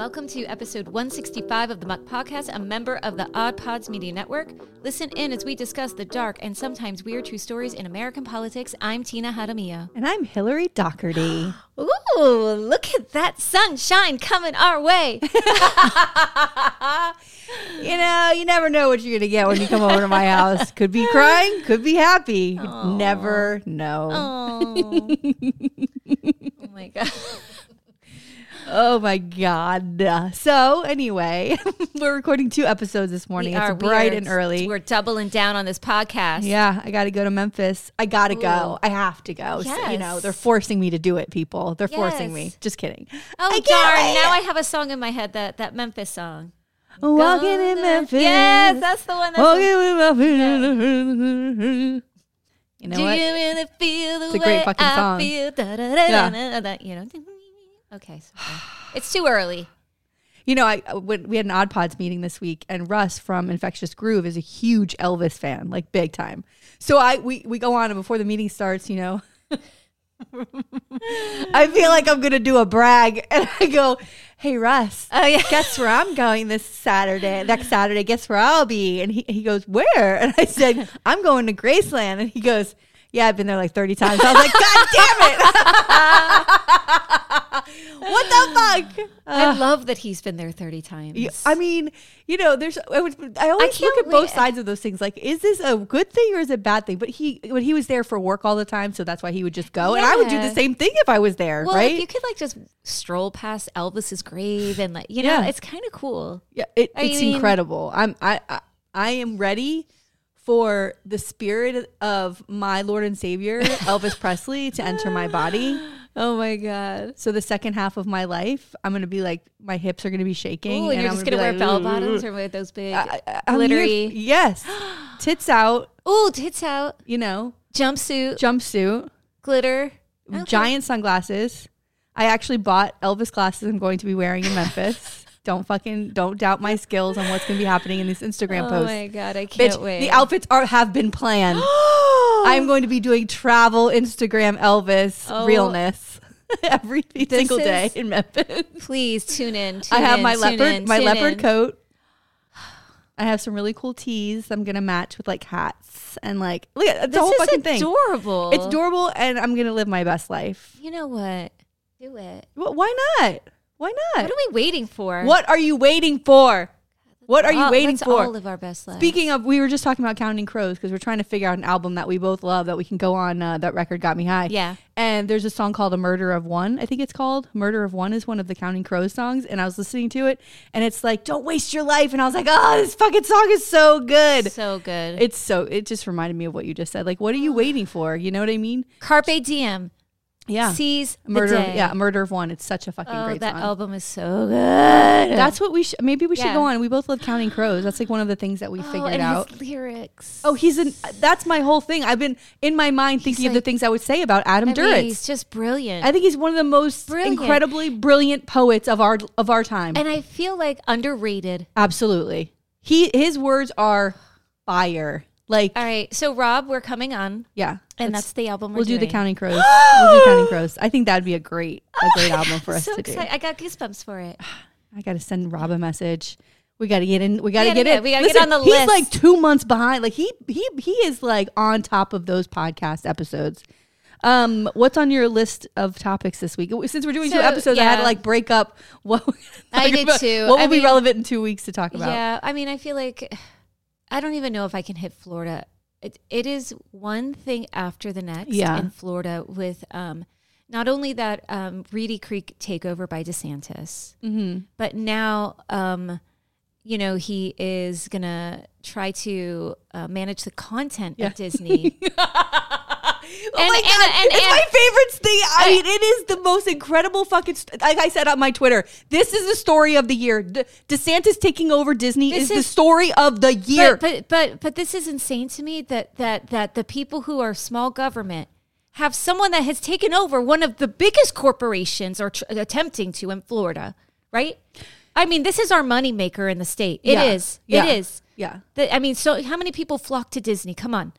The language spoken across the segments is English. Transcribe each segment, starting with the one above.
Welcome to episode 165 of the Muck Podcast, a member of the Odd Pods Media Network. Listen in as we discuss the dark and sometimes weird true stories in American politics. I'm Tina Hadamiya. And I'm Hillary Doherty. Ooh, look at that sunshine coming our way. you know, you never know what you're going to get when you come over to my house. Could be crying, could be happy. Never know. Oh, oh my God. Oh my God. So, anyway, we're recording two episodes this morning. We it's are- bright are- and early. We're doubling down on this podcast. yeah, I got to go to Memphis. I got to go. I have to go. So, you know, they're forcing me to do it, people. They're forcing me. Just kidding. Oh, I darn. wait. Now I have a song in my head, that, that Memphis song. Walking in Memphis. Yes, that's the one. That's Walking in Memphis. You know Do what? you really feel the It's a way great fucking I feel? Da, da, da, da, Yeah. da, da, you know. Okay, sorry. it's too early. You know, I uh, when we had an Odd Pods meeting this week, and Russ from Infectious Groove is a huge Elvis fan, like big time. So I we we go on, and before the meeting starts, you know, I feel like I'm gonna do a brag, and I go, "Hey Russ, Oh yeah. guess where I'm going this Saturday? Next Saturday, guess where I'll be?" And he he goes, "Where?" And I said, "I'm going to Graceland," and he goes. Yeah, I've been there like 30 times. I was like, God damn it. what the fuck? I love that he's been there 30 times. Yeah, I mean, you know, there's. I, would, I always can't look at both wait. sides of those things. Like, is this a good thing or is it a bad thing? But he, when he was there for work all the time, so that's why he would just go. And I would do the same thing if I was there, well, right? if you could like just stroll past Elvis's grave and like, you know, Yeah. it's kind of cool. yeah, it, it's mean- incredible. I'm, I, I, I am ready for the spirit of my Lord and Savior Elvis Presley to enter my body. Oh my God. So the second half of my life, I'm gonna be like, my hips are gonna be shaking, Ooh, and you're I'm just going to wear like, bell bottoms or with those big I- I- I'm here- yes, tits out. Ooh, tits out, You know, jumpsuit, jumpsuit. glitter. Okay. giant sunglasses. I actually bought Elvis glasses I'm going to be wearing in Memphis. Don't fucking don't doubt my skills on what's going to be happening in these Instagram oh posts. Oh my God, I can't Bitch, wait. the outfits are have been planned. I'm going to be doing travel Instagram Elvis Oh. realness every single day is- in Memphis. Please tune in. I have in, my leopard in, my leopard in. coat. I have some really cool tees I'm gonna match with like hats and like look at the This whole fucking thing. It's adorable. It's adorable and I'm gonna live my best life. You know what? Do it. Well, why not? Why not? What are we waiting for? What are you waiting for? What are you All- waiting for? all live our best lives. Speaking of, we were just talking about Counting Crows because we're trying to figure out an album that we both love that we can go on. Uh, that record got me high. Yeah. And there's a song called "A Murder of One." I think it's called "Murder of One" is one of the Counting Crows songs, and I was listening to it, and it's like, "Don't waste your life," and I was like, "Oh, this fucking song is so good." so good. It's so. It just reminded me of what you just said. Like, what are you waiting for? You know what I mean? Carpe Diem. Yeah. Seize the Murder. Of, yeah, "Murder of One." It's such a fucking Oh, great that song. album is so good. That's what we should. Maybe we should go on. We both love Counting Crows. That's like one of the things that we oh, figured out. his lyrics. Oh, he's an. That's my whole thing. I've been in my mind thinking of the things I would say about Adam I mean, Duritz. he's just brilliant. I think he's one of the most Brilliant. incredibly brilliant poets of our of our time. and I feel like underrated. Absolutely, he his words are fire. Like, All right, so Rob, we're coming on, yeah, and that's the album we're we'll do the. Counting Crows. we'll do the Counting Crows. I think that'd be a great a great album for us so to do. I got goosebumps for it. I got to send Rob a message. We got to get in. We got to gotta get in. we gotta get on the he's list. like two months behind. Like he he he is like on top of those podcast episodes. Um, what's on your list of topics this week? Since we're doing two So, episodes, I had to like break up what we're I did about. too. What will be relevant in two weeks to talk about? Yeah, I mean, I feel like I don't even know if I can hit Florida. It, it is one thing after the next Yeah. in Florida with um, not only that um, Reedy Creek takeover by DeSantis, Mm-hmm. but now, um, you know, he is going to try to uh, manage the content Yeah. of Disney. Oh And- my god, and- it's and- my favorite thing. I mean, it is the most incredible fucking. St- like I said on my Twitter, this is the story of the year. De- DeSantis taking over Disney This is, the story of the year. But, but but but this is insane to me that that that the people who are small government have someone that has taken over one of the biggest corporations or tr- attempting to in Florida, right? I mean, this is our moneymaker in the state. It Yeah. is. Yeah. It is. yeah, The- I mean, so how many people flock to Disney? Come on.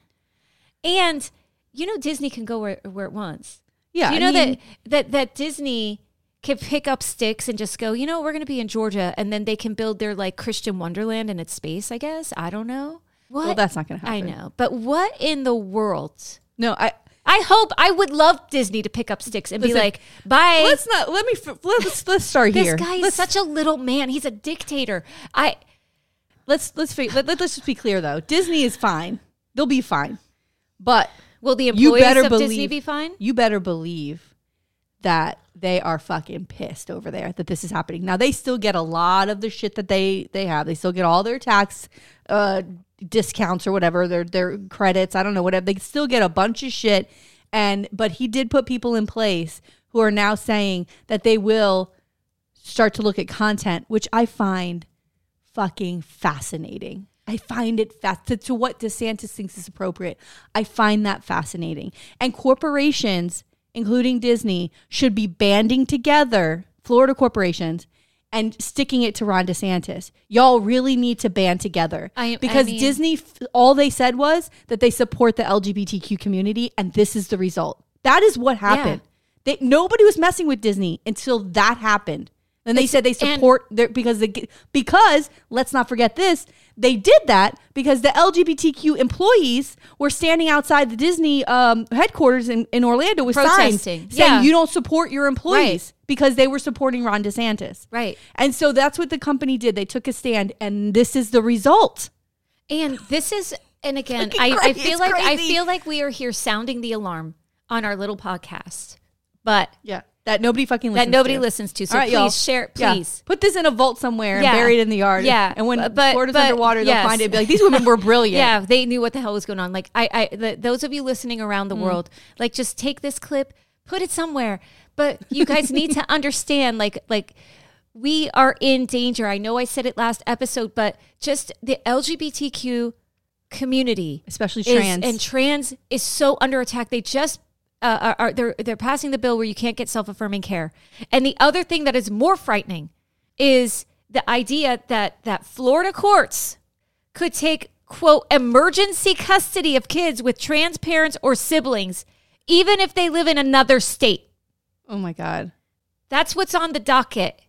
And you know Disney can go where, where it wants. yeah. Do you I know mean- that that that Disney can pick up sticks and just go, you know, we're going to be in Georgia, and then they can build their like Christian Wonderland in its space. I guess I don't know. What? Well, that's not going to happen. I know, but what in the world? No, I I hope I would love Disney to pick up sticks and be like, "Bye." let's not let me let's let's start this here. This guy is let's, such a little man. He's a dictator. I let's let's let, let, us just be clear though. Disney is fine. They'll be fine. But will the you employees better of believe Disney be fine? You better believe that they are fucking pissed over there that this is happening. Now they still get a lot of the shit that they they have. They still get all their tax uh discounts or whatever, their their credits, I don't know whatever. They still get a bunch of shit and but he did put people in place who are now saying that they will start to look at content, which I find fucking fascinating. I find it fast to, to what DeSantis thinks is appropriate. I find that fascinating. And corporations, including Disney, should be banding together, Florida corporations, and sticking it to Ron DeSantis. Y'all really need to band together I- I because mean- Disney, all they said was that they support the LGBTQ community, and this is the result. That is what happened. They, nobody was messing with Disney until that happened. And they said they support their because they because let's not forget this they did that because the LGBTQ employees were standing outside the Disney um, headquarters in, in Orlando with signs saying Yeah. you don't support your employees Right. because they were supporting Ron DeSantis. Right. And so that's what the company did. They took a stand, and this is the result. And this is, and again, I, I feel It's like I feel like we are here sounding the alarm on our little podcast, but Yeah, that nobody fucking listens that nobody to. listens to. So right, please share, Yeah. please. put this in a vault somewhere Yeah. and bury it in the yard. Yeah. and when But- Florida's but- underwater, they'll find it. Be like, these women were brilliant. Yeah, they knew what the hell was going on. Like I, I, the, those of you listening around Mm. the world, like just take this clip, put it somewhere. But you guys need to understand, like, like we are in danger. I know I said it last episode, but just the LGBTQ community, especially is- trans. and trans is so under attack. They just uh, are, are they're they're passing the bill where you can't get self affirming care. And the other thing that is more frightening is the idea that that Florida courts could take quote emergency custody of kids with trans parents or siblings, even if they live in another state. oh my god. That's what's on the docket.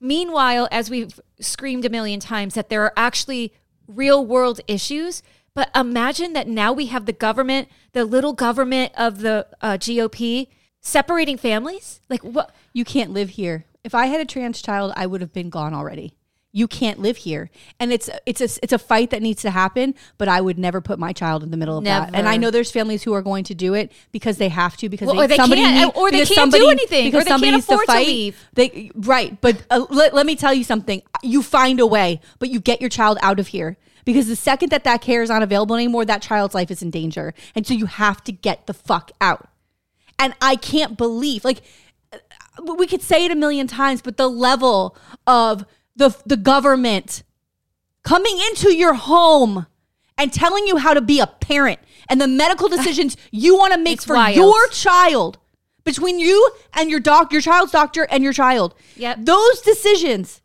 Meanwhile, as we've screamed a million times, that there are actually real world issues. But imagine that now we have the government, the little government of the uh, GOP, separating families. Like what? You can't live here. If I had a trans child, I would have been gone already. You can't live here, and it's it's a it's a fight that needs to happen. But I would never put my child in the middle of that. And I know there's families who are going to do it because they have to because Well, or they somebody can't- need- or they because can't do somebody- anything, or because they somebody can't needs afford to fight. leave. They right, but uh, let, let me tell you something. You find a way, but you get your child out of here. Because the second that that care is not available anymore, that child's life is in danger. And so you have to get the fuck out. And I can't believe, like, uh, we could say it a million times, but the level of the the government coming into your home and telling you how to be a parent and the medical decisions you want to make It's for wild. your child between you and your doc your child's doctor and your child. Yep. Those decisions.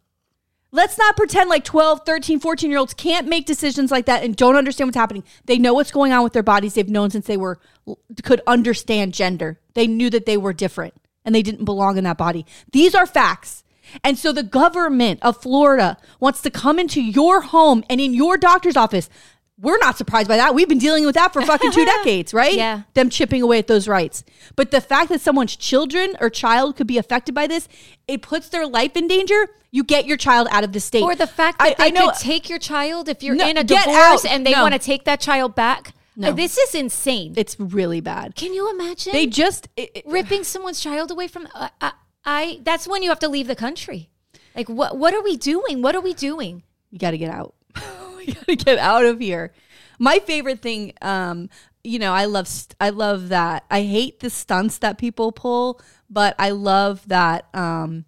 Let's not pretend like 12, 13, 14 year olds can't make decisions like that and don't understand what's happening. They know what's going on with their bodies. They've known since they were could understand gender. They knew that they were different and they didn't belong in that body. These are facts. And so the government of Florida wants to come into your home and in your doctor's office. We're not surprised by that. We've been dealing with that for fucking two decades, right? Yeah. Them chipping away at those rights. But the fact that someone's children or child could be affected by this, it puts their life in danger. You get your child out of the state. Or the fact I- that they I know- could take your child if you're No, in a divorce out. and they No. want to take that child back. No. Uh, This is insane. it's really bad. Can you imagine? They just it, it- ripping someone's child away from uh, I, I that's when you have to leave the country like what what are we doing what are we doing you got to get out. we got to get out of here. My favorite thing, um, you know, I love st- I love that. I hate the stunts that people pull, but I love that um,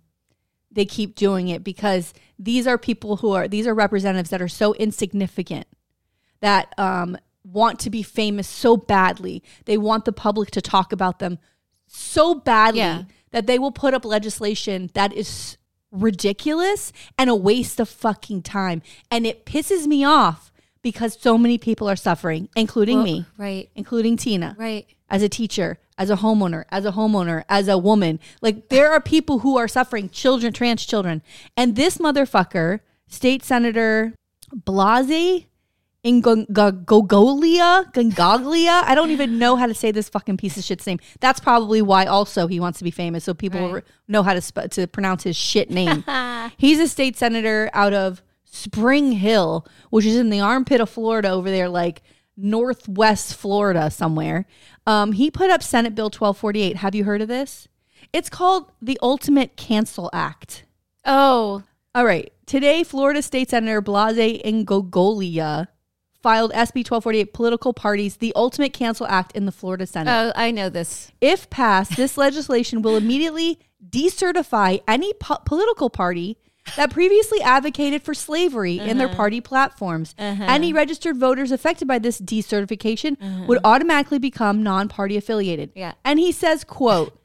they keep doing it because these are people who are these are representatives that are so insignificant that um, want to be famous so badly. They want the public to talk about them so badly Yeah. that they will put up legislation that is ridiculous and a waste of fucking time. And it pisses me off because so many people are suffering, including Well, me, right including Tina right as a teacher. as a homeowner, as a homeowner, as a woman. Like there are people who are suffering, children, trans children. And this motherfucker, state senator Blasi in Gogolia, Gongaglia. I don't even know how to say this fucking piece of shit's name. That's probably why also he wants to be famous, so people Right. know how to sp- to pronounce his shit name. He's a state senator out of Spring Hill, which is in the armpit of Florida over there, like northwest Florida somewhere. Um, he put up Senate Bill 1248. Have you heard of this? It's called the Ultimate Cancel Act. Oh, All right. Today, Florida State Senator Blaise Ingoglia filed SB 1248 Political Parties, the Ultimate Cancel Act in the Florida Senate. oh, I know this. If passed, this legislation will immediately decertify any po- political party that previously advocated for slavery in their uh-huh. party platforms. Uh-huh. Any registered voters affected by this decertification uh-huh. would automatically become non-party affiliated. Yeah. And he says, quote,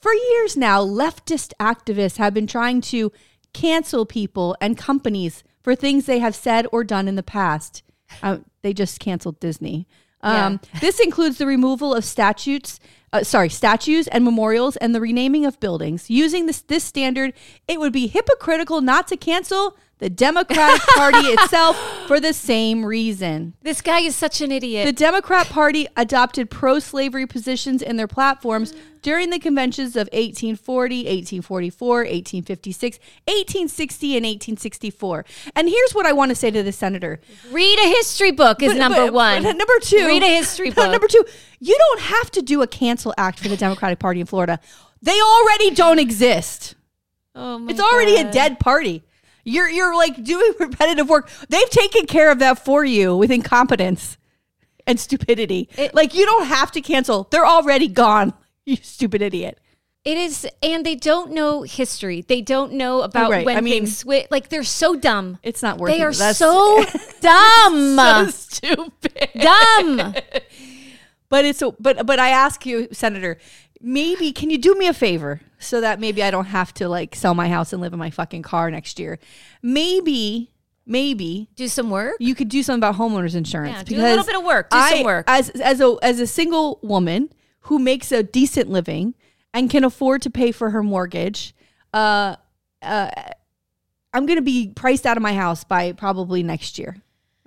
for years now, leftist activists have been trying to cancel people and companies for things they have said or done in the past. Uh, they just canceled Disney. Um, This includes the removal of statutes, uh, sorry, statues and memorials, and the renaming of buildings. Using this this standard, it would be hypocritical not to cancel the Democratic Party itself for the same reason. This guy is such an idiot. The Democrat Party adopted pro slavery positions in their platforms during the conventions of 1840, 1844, 1856, 1860, and 1864. And here's what I want to say to the senator. Read a history book is But- number but- one. but number two. Read a history book. Number two, you don't have to do a cancel act for the Democratic Party in Florida. They already don't exist. Oh my It's already a dead party. You're you're like doing repetitive work. They've taken care of that for you with incompetence and stupidity. It- like you don't have to cancel. They're already gone. You stupid idiot. It is, and they don't know history. They don't know about Right, when I mean- things switch. Like they're so dumb. It's not worth They are That's so dumb, so stupid. dumb. But it's a, but but I ask you, Senator, maybe can you do me a favor so that maybe I don't have to like sell my house and live in my fucking car next year? Maybe maybe Do some work. you could do something about homeowners insurance. Yeah, do a little bit of work. Do I, some work. As as a as a single woman who makes a decent living and can afford to pay for her mortgage, uh, uh, I'm gonna be priced out of my house by probably next year.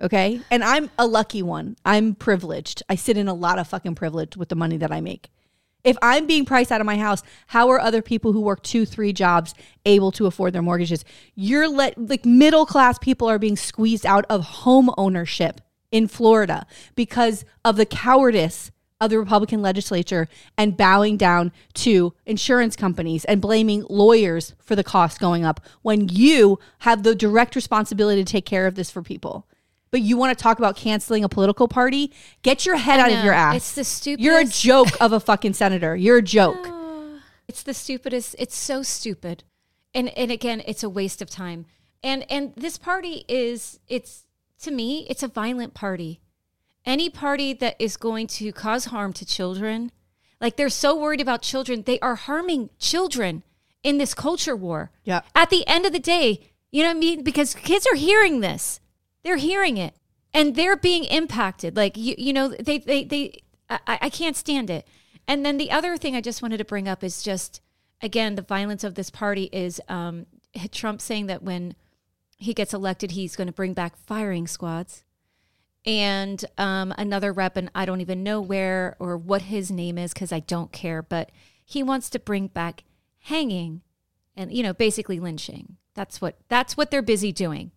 Okay, and I'm a lucky one. I'm privileged. I sit in a lot of fucking privilege with the money that I make. If I'm being priced out of my house, how are other people who work two, three jobs able to afford their mortgages? You're let like middle class people are being squeezed out of home ownership in Florida because of the cowardice of the Republican legislature and bowing down to insurance companies and blaming lawyers for the cost going up when you have the direct responsibility to take care of this for people. But you want to talk about canceling a political party? Get your head out of your ass. It's the stupidest. You're a joke of a fucking senator. You're a joke. It's the stupidest. It's so stupid, and and again, it's a waste of time. And and this party is it's to me, it's a violent party. Any party that is going to cause harm to children, like they're so worried about children, they are harming children in this culture war. Yeah. At the end of the day, you know what I mean? Because kids are hearing this, they're hearing it, and they're being impacted. Like you, you know, they they they. I, I can't stand it. And then the other thing I just wanted to bring up is just again the violence of this party is um, Trump saying that when he gets elected, he's going to bring back firing squads. And um, another rep, and I don't even know where or what his name is because I don't care, but he wants to bring back hanging and you know basically lynching. That's what that's what they're busy doing.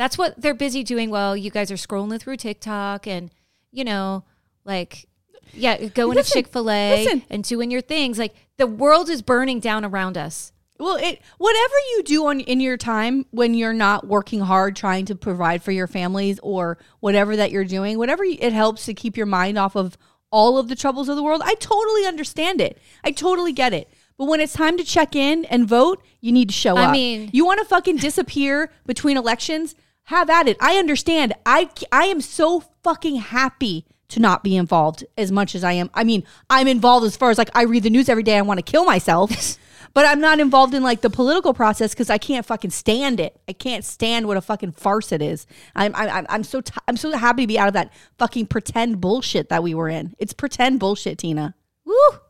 That's what they're busy doing while you guys are scrolling through TikTok and you know like yeah going Listen, to Chick Fil A and doing your things. Like the world is burning down around us. Well, it whatever you do on in your time when you're not working hard trying to provide for your families or whatever that you're doing, whatever it helps to keep your mind off of all of the troubles of the world. I totally understand it. I totally get it. But when it's time to check in and vote, you need to show I up. I mean- you want to fucking disappear between elections? Have at it. I understand. I I am so fucking happy to not be involved as much as I am. I mean, I'm involved as far as like I read the news every day. I want to kill myself. But I'm not involved in like the political process because I can't fucking stand it. I can't stand what a fucking farce it is. I'm I'm I'm so t- I'm so happy to be out of that fucking pretend bullshit that we were in. It's pretend bullshit, Tina. Woo!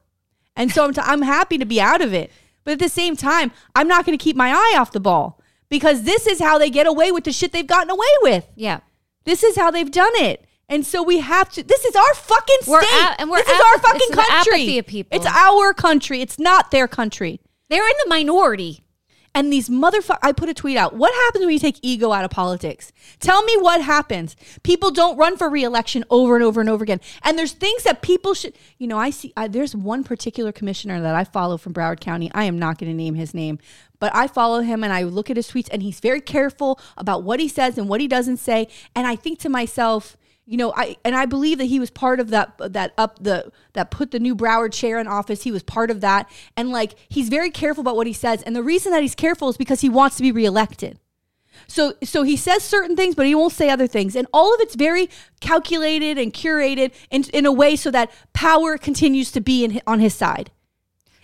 And so I'm, t- I'm happy to be out of it. But at the same time, I'm not going to keep my eye off the ball because this is how they get away with the shit they've gotten away with. Yeah. This is how they've done it. And so we have to. This is our fucking state. We're a- and we're this is our fucking country. apathy of people. It's our country. It's not their country. They're in the minority. And these motherfuckers, I put a tweet out. What happens when you take ego out of politics? Tell me what happens. People don't run for reelection over and over and over again. And there's things that people should, you know, I see, I, there's one particular commissioner that I follow from Broward County. I am not going to name his name, but I follow him and I look at his tweets and he's very careful about what he says and what he doesn't say. And I think to myself, you know, I and I believe that he was part of that that up the that put the new Broward chair in office. He was part of that, and like he's very careful about what he says. And the reason that he's careful is because he wants to be reelected. So so he says certain things, but he won't say other things, and all of it's very calculated and curated in in a way so that power continues to be in, on his side.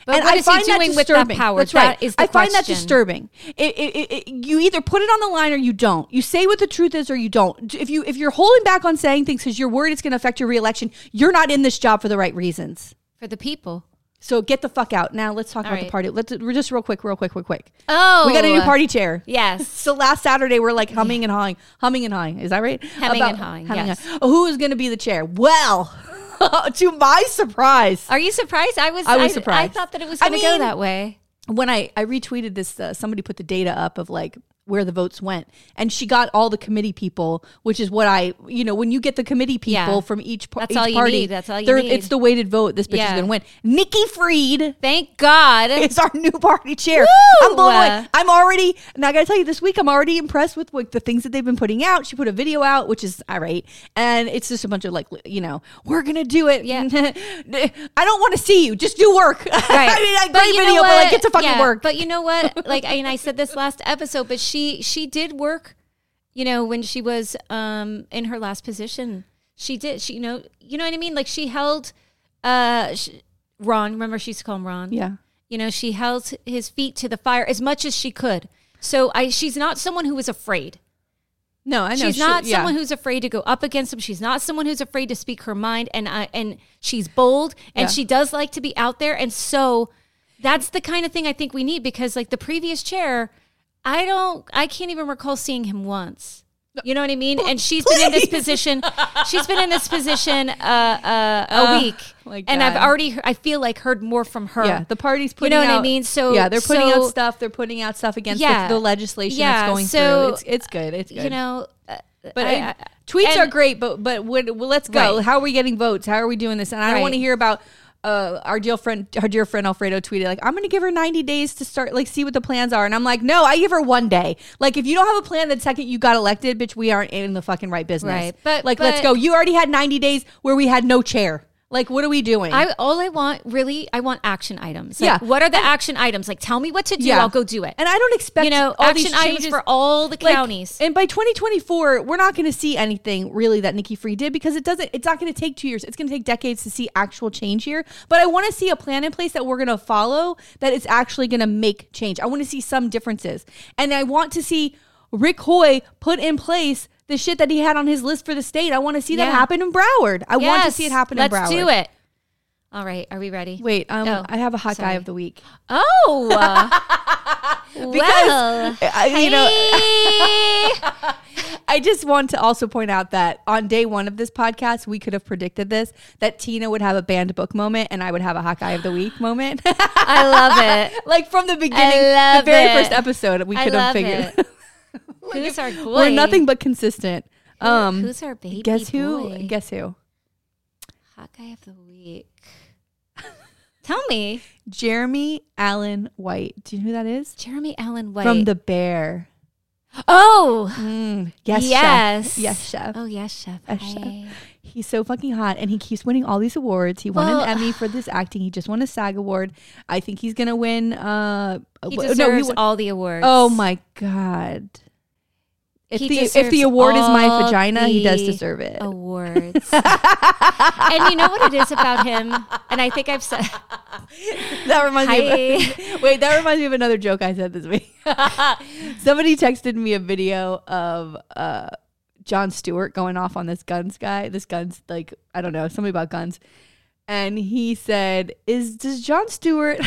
But and what I is find he that doing with that disturbing. power? That's right. is the I find that disturbing. It, it, it, you either put it on the line or you don't. You say what the truth is or you don't. If you if you're holding back on saying things because you're worried it's going to affect your reelection, you're not in this job for the right reasons. For the people. So get the fuck out. Now let's talk All about the party. Let's we're just real quick, real quick, real quick. Oh. we got a new oh. party chair. Yes. So last Saturday we're like humming and hawing, humming and hawing. Is that right? Humming and hawing, yes. and- Who is going to be the chair? Well, to my surprise, Are you surprised? I was. I was I surprised. thought that it was I going to go that way. when I I retweeted this, uh, somebody put the data up of like where the votes went, and she got all the committee people, which is what I you know when you get the committee people Yeah. from each, par- That's each all you party, need. That's all you need. It's the weighted vote. This bitch is gonna win. Nikki Fried Thank God. is our new party chair. Woo! I'm blown away. Uh. I'm already, and I gotta tell you, this week I'm already impressed with like, the things that they've been putting out. She put a video out, which is all right, and it's just a bunch of like, you know, we're gonna do it. Yeah. I don't want to see you. Just do work. Right. I mean, great you know video, but like, what? get to fucking Yeah, work. But you know what? Like, I, and I said this last episode, but she she she did work. You know, when she was um in her last position, she did. She you know you know what I mean. Like she held uh sh Ron. Remember, she used to call him Ron. yeah. You know, she held his feet to the fire as much as she could. So I, she's not someone who was afraid. No, I know. She's she- not yeah. someone who's afraid to go up against him. She's not someone who's afraid to speak her mind, and I and she's bold, and Yeah. she does like to be out there. And so that's the kind of thing I think we need because, like the previous chair, I don't, I can't even recall seeing him once. You know what I mean? And she's been in this position. She's been in this position uh, uh, a Oh, week, and I've already, I feel like heard more from her. Yeah, the party's putting. You know what I mean? So yeah, they're putting so, out stuff. They're putting out stuff against Yeah. the, the legislation Yeah, that's going so, through. It's it's good. It's good. You know, uh, But I- it- I- tweets and- are great, but but what, well, let's go. Right. How are we getting votes? How are we doing this? And I don't want to hear about uh, our dear friend, our dear friend Alfredo tweeted like, "I'm going to give her 90 days to start, like, see what the plans are." And I'm like, "No, I give her one day. Like, if you don't have a plan the second you got elected, bitch, we aren't in the fucking right business. Right. But- like, let's go. You already had 90 days where we had no chair. Like, what are we doing? I all I want really I want action items. Like, Yeah. What are the action items? Like tell me what to do. Yeah. I'll go do it. and I don't expect you know, all these action items changes- for all the like, counties. And by 2024, we're not going to see anything really that Nikki Fried did because it doesn't. It's not going to take two years. It's going to take decades to see actual change here. But I want to see a plan in place that we're going to follow that is actually going to make change. I want to see some differences, and I want to see Rick Hoy put in place the shit that he had on his list for the state. I want to see that happen in Broward. I want to see it happen Let's in Broward. do it. All right, are we ready? Wait, um, Oh, I have a hot guy of the week. Oh, well, I- you know. I just want to also point out that on day one of this podcast, we could have predicted this that Tina would have a banned book moment and I would have a hot guy of the week moment. I love it. like from the beginning, the very it. first episode, we could have figured. It. Who's our boy? We're nothing but consistent. Um, Who's our baby? guess who? boy? Guess who? Hot guy of the week. Tell me, Jeremy Allen White. Do you know who that is? Jeremy Allen White From The Bear. Oh, Mm, yes, yes, chef. Yes, chef. Oh yes, chef. Yes, chef. He's so fucking hot and he keeps winning all these awards. He won Well- an Emmy for this acting. He just won a SAG award. I think he's going to win uh He deserves won- all the awards. Oh my god. If He the if the award is my vagina, he does deserve it. awards. and you know what it is about him? And I think I've said That reminds me of Wait, that reminds me of another joke I said this week. Somebody texted me a video of uh Jon Stewart going off on this guns guy. This guns like I don't know, something about guns. and he said, "Is does Jon Stewart?"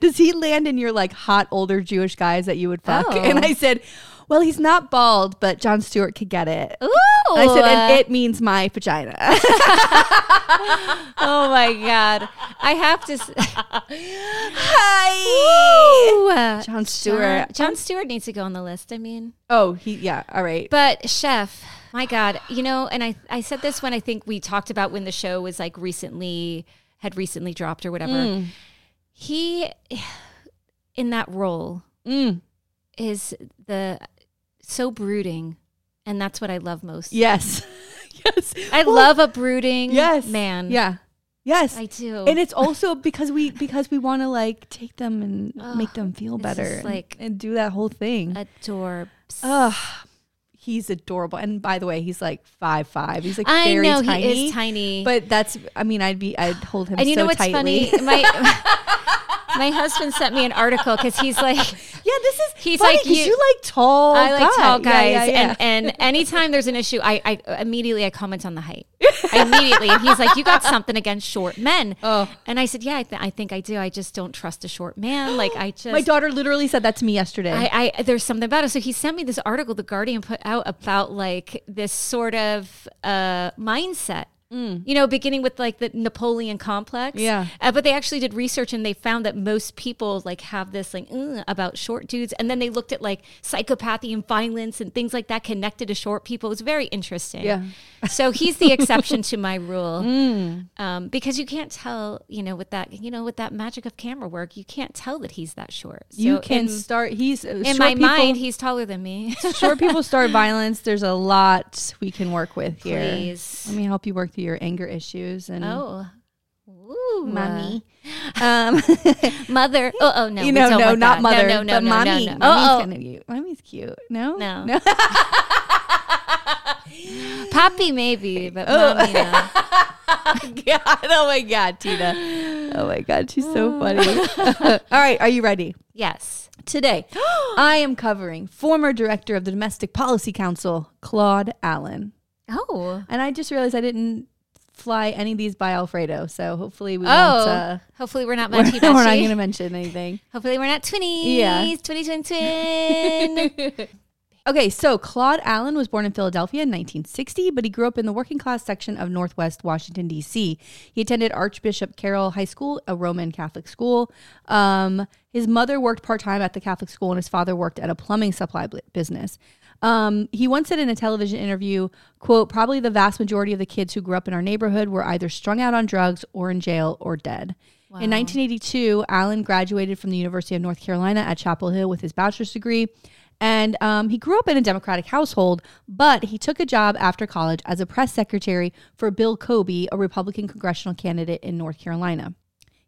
Does he land in your like hot older Jewish guys that you would fuck? Oh. And I said, Well, he's not bald, but Jon Stewart could get it. Ooh. I said, and it means my vagina. oh my god. I have to. s- Hi. Ooh. Jon Stewart. John, Jon Stewart needs to go on the list. I mean, Oh, he yeah, all right. but chef, my God, you know, and I I said this when I think we talked about when the show was like recently had recently dropped or whatever. Mm. He in that role Mm. is the so brooding, and that's what I love most. Yes. yes. I Well, love a brooding yes. man. Yeah. Yes. I do. and it's also because we because we want to like take them and make them feel better and, like- and do that whole thing. Adorbs. Ugh. He's adorable. And by the way, he's like five five. He's like I very know tiny. he is tiny. But that's I mean, I'd be I'd hold him and you so know what's tightly. funny? My my husband sent me an article because he's like, yeah, this is He's funny like, you- you, like tall. I like guy. tall Yeah, guys, yeah, yeah. and and anytime there's an issue, I, I immediately I comment on the height. I immediately, and he's like, "You got something against short men?" Oh. and I said, "Yeah, I, th- I think I do. I just don't trust a short man. Like I just." My daughter literally said that to me yesterday. I, I there's something about it. So he sent me this article the Guardian put out about like this sort of uh, mindset. You know, beginning with like the Napoleon complex. Yeah. Uh, but they actually did research and they found that most people like have this like "Ugh," about short dudes. And then they looked at like psychopathy and violence and things like that connected to short people. It was very interesting. Yeah. So he's the exception to my rule. Um, because you can't tell, you know, with that, you know, with that magic of camera work, you can't tell that he's that short. So you can in- start. He's uh, in my people, mind, he's taller than me. short people start violence. There's a lot we can work with here. Please. Let me help you work through your anger issues and Oh. Ooh. mommy. Um, Mother. Oh, oh no. you know, no, not that. mother, No, no, but no, mommy. no, no. Mommy's Oh, kind cute. Mommy's cute. No, No. no. oh. Poppy maybe, but Oh. mommy no. God, oh my God, Tina. Oh my God, she's so funny. All right, are you ready? Yes. Today, I am covering former director of the Domestic Policy Council, Claude Allen. Oh. And I just realized I didn't fly any of these by Alfredo, so hopefully we Oh. won't. Uh, Hopefully we're not we're, we're not going to mention anything. Hopefully we're not twinnies. Yeah. Twinny twin twin. Okay, so Claude Allen was born in Philadelphia in 1960, but he grew up in the working class section of Northwest Washington, D.C. He attended Archbishop Carroll High School, a Roman Catholic school. Um, his mother worked part time at the Catholic school, and his father worked at a plumbing supply business. Um, he once said in a television interview, quote, probably the vast majority of the kids who grew up in our neighborhood were either strung out on drugs or in jail or dead. In 1982, Allen graduated from the University of North Carolina at Chapel Hill with his bachelor's degree. And um, he grew up in a Democratic household, but he took a job after college as a press secretary for Bill Cobey, a Republican congressional candidate in North Carolina.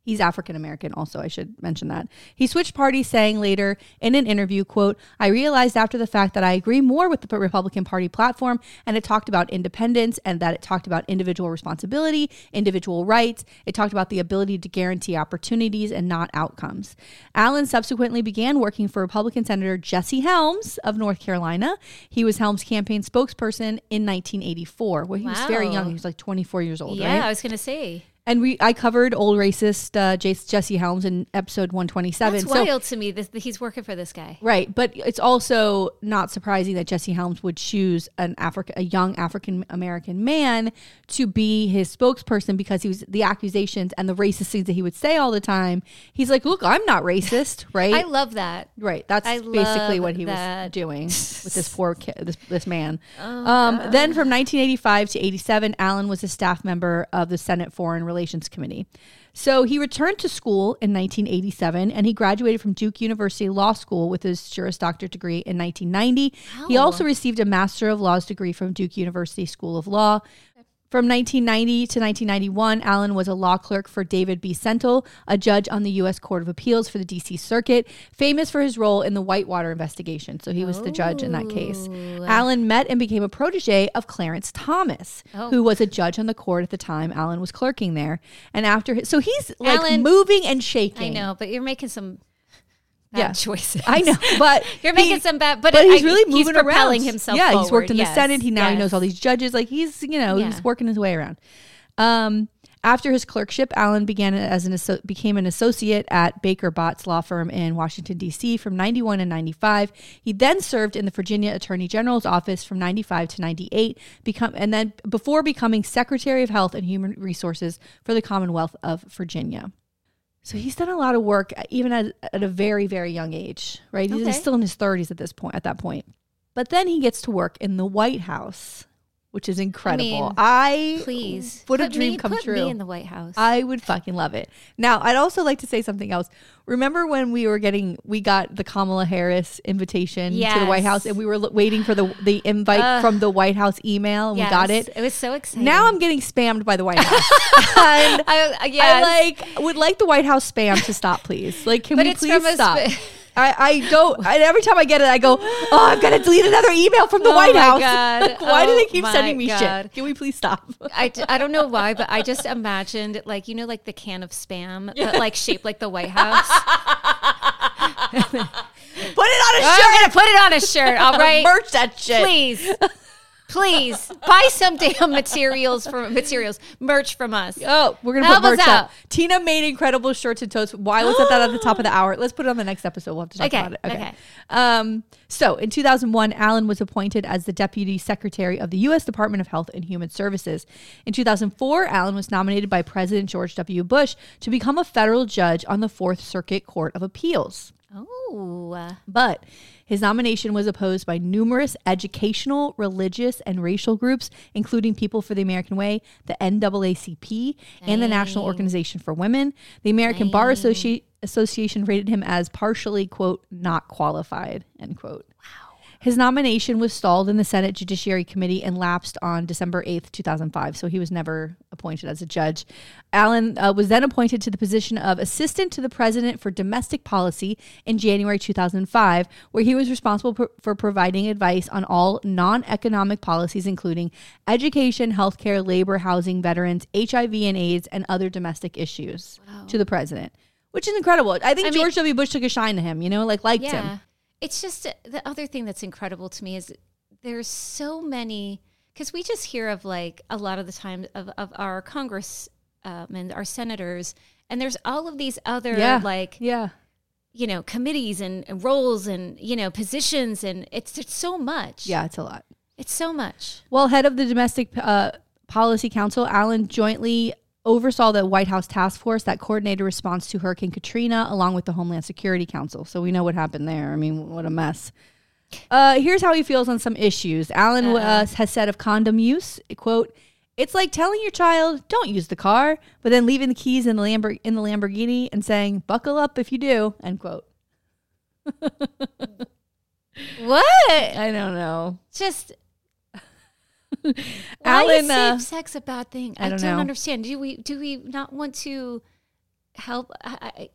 He's African American also, I should mention that. He switched parties saying later in an interview, quote, I realized after the fact that I agree more with the Republican Party platform and it talked about independence and that it talked about individual responsibility, individual rights. It talked about the ability to guarantee opportunities and not outcomes. Allen subsequently began working for Republican Senator Jesse Helms of North Carolina. He was Helms' campaign spokesperson in 1984. Well, he was very young. He was like 24 years old, yeah, right? I was gonna say. And we, I covered old racist uh, Jace, Jesse Helms in episode one twenty seven. That's wild to me. This, he's working for this guy. right, but it's also not surprising that Jesse Helms would choose an Africa, a young African American man to be his spokesperson because he was the accusations and the racist things that he would say all the time. He's like, look, I'm not racist, right? I love that. Right. That's I basically what he that. was doing with this poor kid, this, this man. Oh, um, then from 1985 to 87, Allen was a staff member of the Senate Foreign Relations Committee. So he returned to school in 1987 and he graduated from Duke University Law School with his Juris Doctorate degree in 1990. He oh. also received a Master of Laws degree from Duke University School of Law. From 1990 to 1991, Allen was a law clerk for David B. Sentelle, a judge on the U.S. Court of Appeals for the D.C. Circuit, famous for his role in the Whitewater investigation. So he was the judge in that case. Oh. Allen met and became a protege of Clarence Thomas, Oh. who was a judge on the court at the time Allen was clerking there. And after his, so he's like Allen- moving and shaking. I know, but you're making some Yeah. choices. I know, but You're making he- some bad, but, but he's I- really moving he's propelling around. himself. Yeah, he's worked forward. in the Senate. He now he knows all these judges. Like he's you know Yeah. he's working his way around. Um, after his clerkship, Allen began as an became an associate at Baker Botts law firm in Washington D.C. from 91 and 95. He then served in the Virginia Attorney General's office from 95 to 98, become and then before becoming Secretary of Health and Human Resources for the Commonwealth of Virginia. So he's done a lot of work uh, even at, at a very very young age, right? He's still in his 30s at this point at that point. But then he gets to work in the White House, which is incredible. mean, I Please. would a dream me, come put true. me in the White House. I would fucking love it. Now, I'd also like to say something else. Remember when we were getting, we got the Kamala Harris invitation to the White House, and we were l- waiting for the the invite Ugh. from the White House email, and we got it. It was so exciting. Now I'm getting spammed by the White House, and I, I, I like would like the White House spam to stop, please. Like, can But we please stop? sp- I, I don't. I, every time I get it, I go, "Oh, I'm gonna delete another email from the Oh White House." Like, why do Oh they keep sending me God. shit? Can we please stop? I, I don't know why, but I just imagined like you know like the can of spam, but like shaped like the White House. Put it on a oh, shirt. I'm gonna put it on a shirt. All right, Merch that shit. please, please buy some damn materials from materials merch from us. Oh, we're gonna Help put us merch up. out. Tina made incredible shirts and totes. Why was that at the top of the hour? Let's put it on the next episode. We'll have to talk Okay, about it. okay. Um, so in 2001, Allen was appointed as the Deputy Secretary of the U.S. Department of Health and Human Services. In 2004, Allen was nominated by President George W. Bush to become a federal judge on the Fourth Circuit Court of Appeals. Oh, But his nomination was opposed by numerous educational, religious, and racial groups, including People for the American Way, the NAACP, and the National Organization for Women. The American Bar Associ- Association rated him as partially, quote, not qualified, end quote. His nomination was stalled in the Senate Judiciary Committee and lapsed on December 8th, 2005. So he was never appointed as a judge. Allen uh, was then appointed to the position of Assistant to the President for Domestic Policy in January 2005, where he was responsible for, for providing advice on all non economic policies, including education, healthcare, labor, housing, veterans, HIV and AIDS, and other domestic issues to the president. Which is incredible. I think I mean- George W. Bush took a shine to him, you know, like liked him. It's just uh, the other thing that's incredible to me is there's so many because we just hear of like a lot of the time of, of our Congress um, and our senators, and there's all of these other Yeah. like Yeah. you know committees and, and roles and you know positions, and it's it's so much. Yeah, it's a lot. it's so much. Well, head of the Domestic uh, Policy Council, Allen jointly oversaw the White House task force that coordinated response to Hurricane Katrina, along with the Homeland Security Council. So we know what happened there. I mean, what a mess. Uh, here's how he feels on some issues. Allen uh, has said of condom use, quote, it's like telling your child, don't use the car, but then leaving the keys in the, Lambor- in the Lamborghini and saying, buckle up if you do, end quote. What? I don't know. Just why is uh, sex a bad thing? I I don't don't, understand. Do we do we not want to help? I,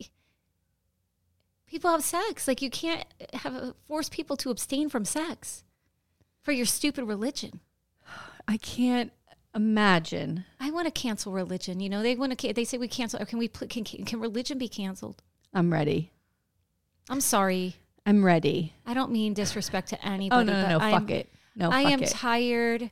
people have sex. Like you can't have force people to abstain from sex for your stupid religion. I can't imagine. I want to cancel religion. You know, they want to. They say we cancel. Or can we? Can can religion be canceled? I'm ready. I'm sorry. I'm ready. I don't mean disrespect to anybody. Oh no, no, no! Fuck am, it. No, I am it. tired.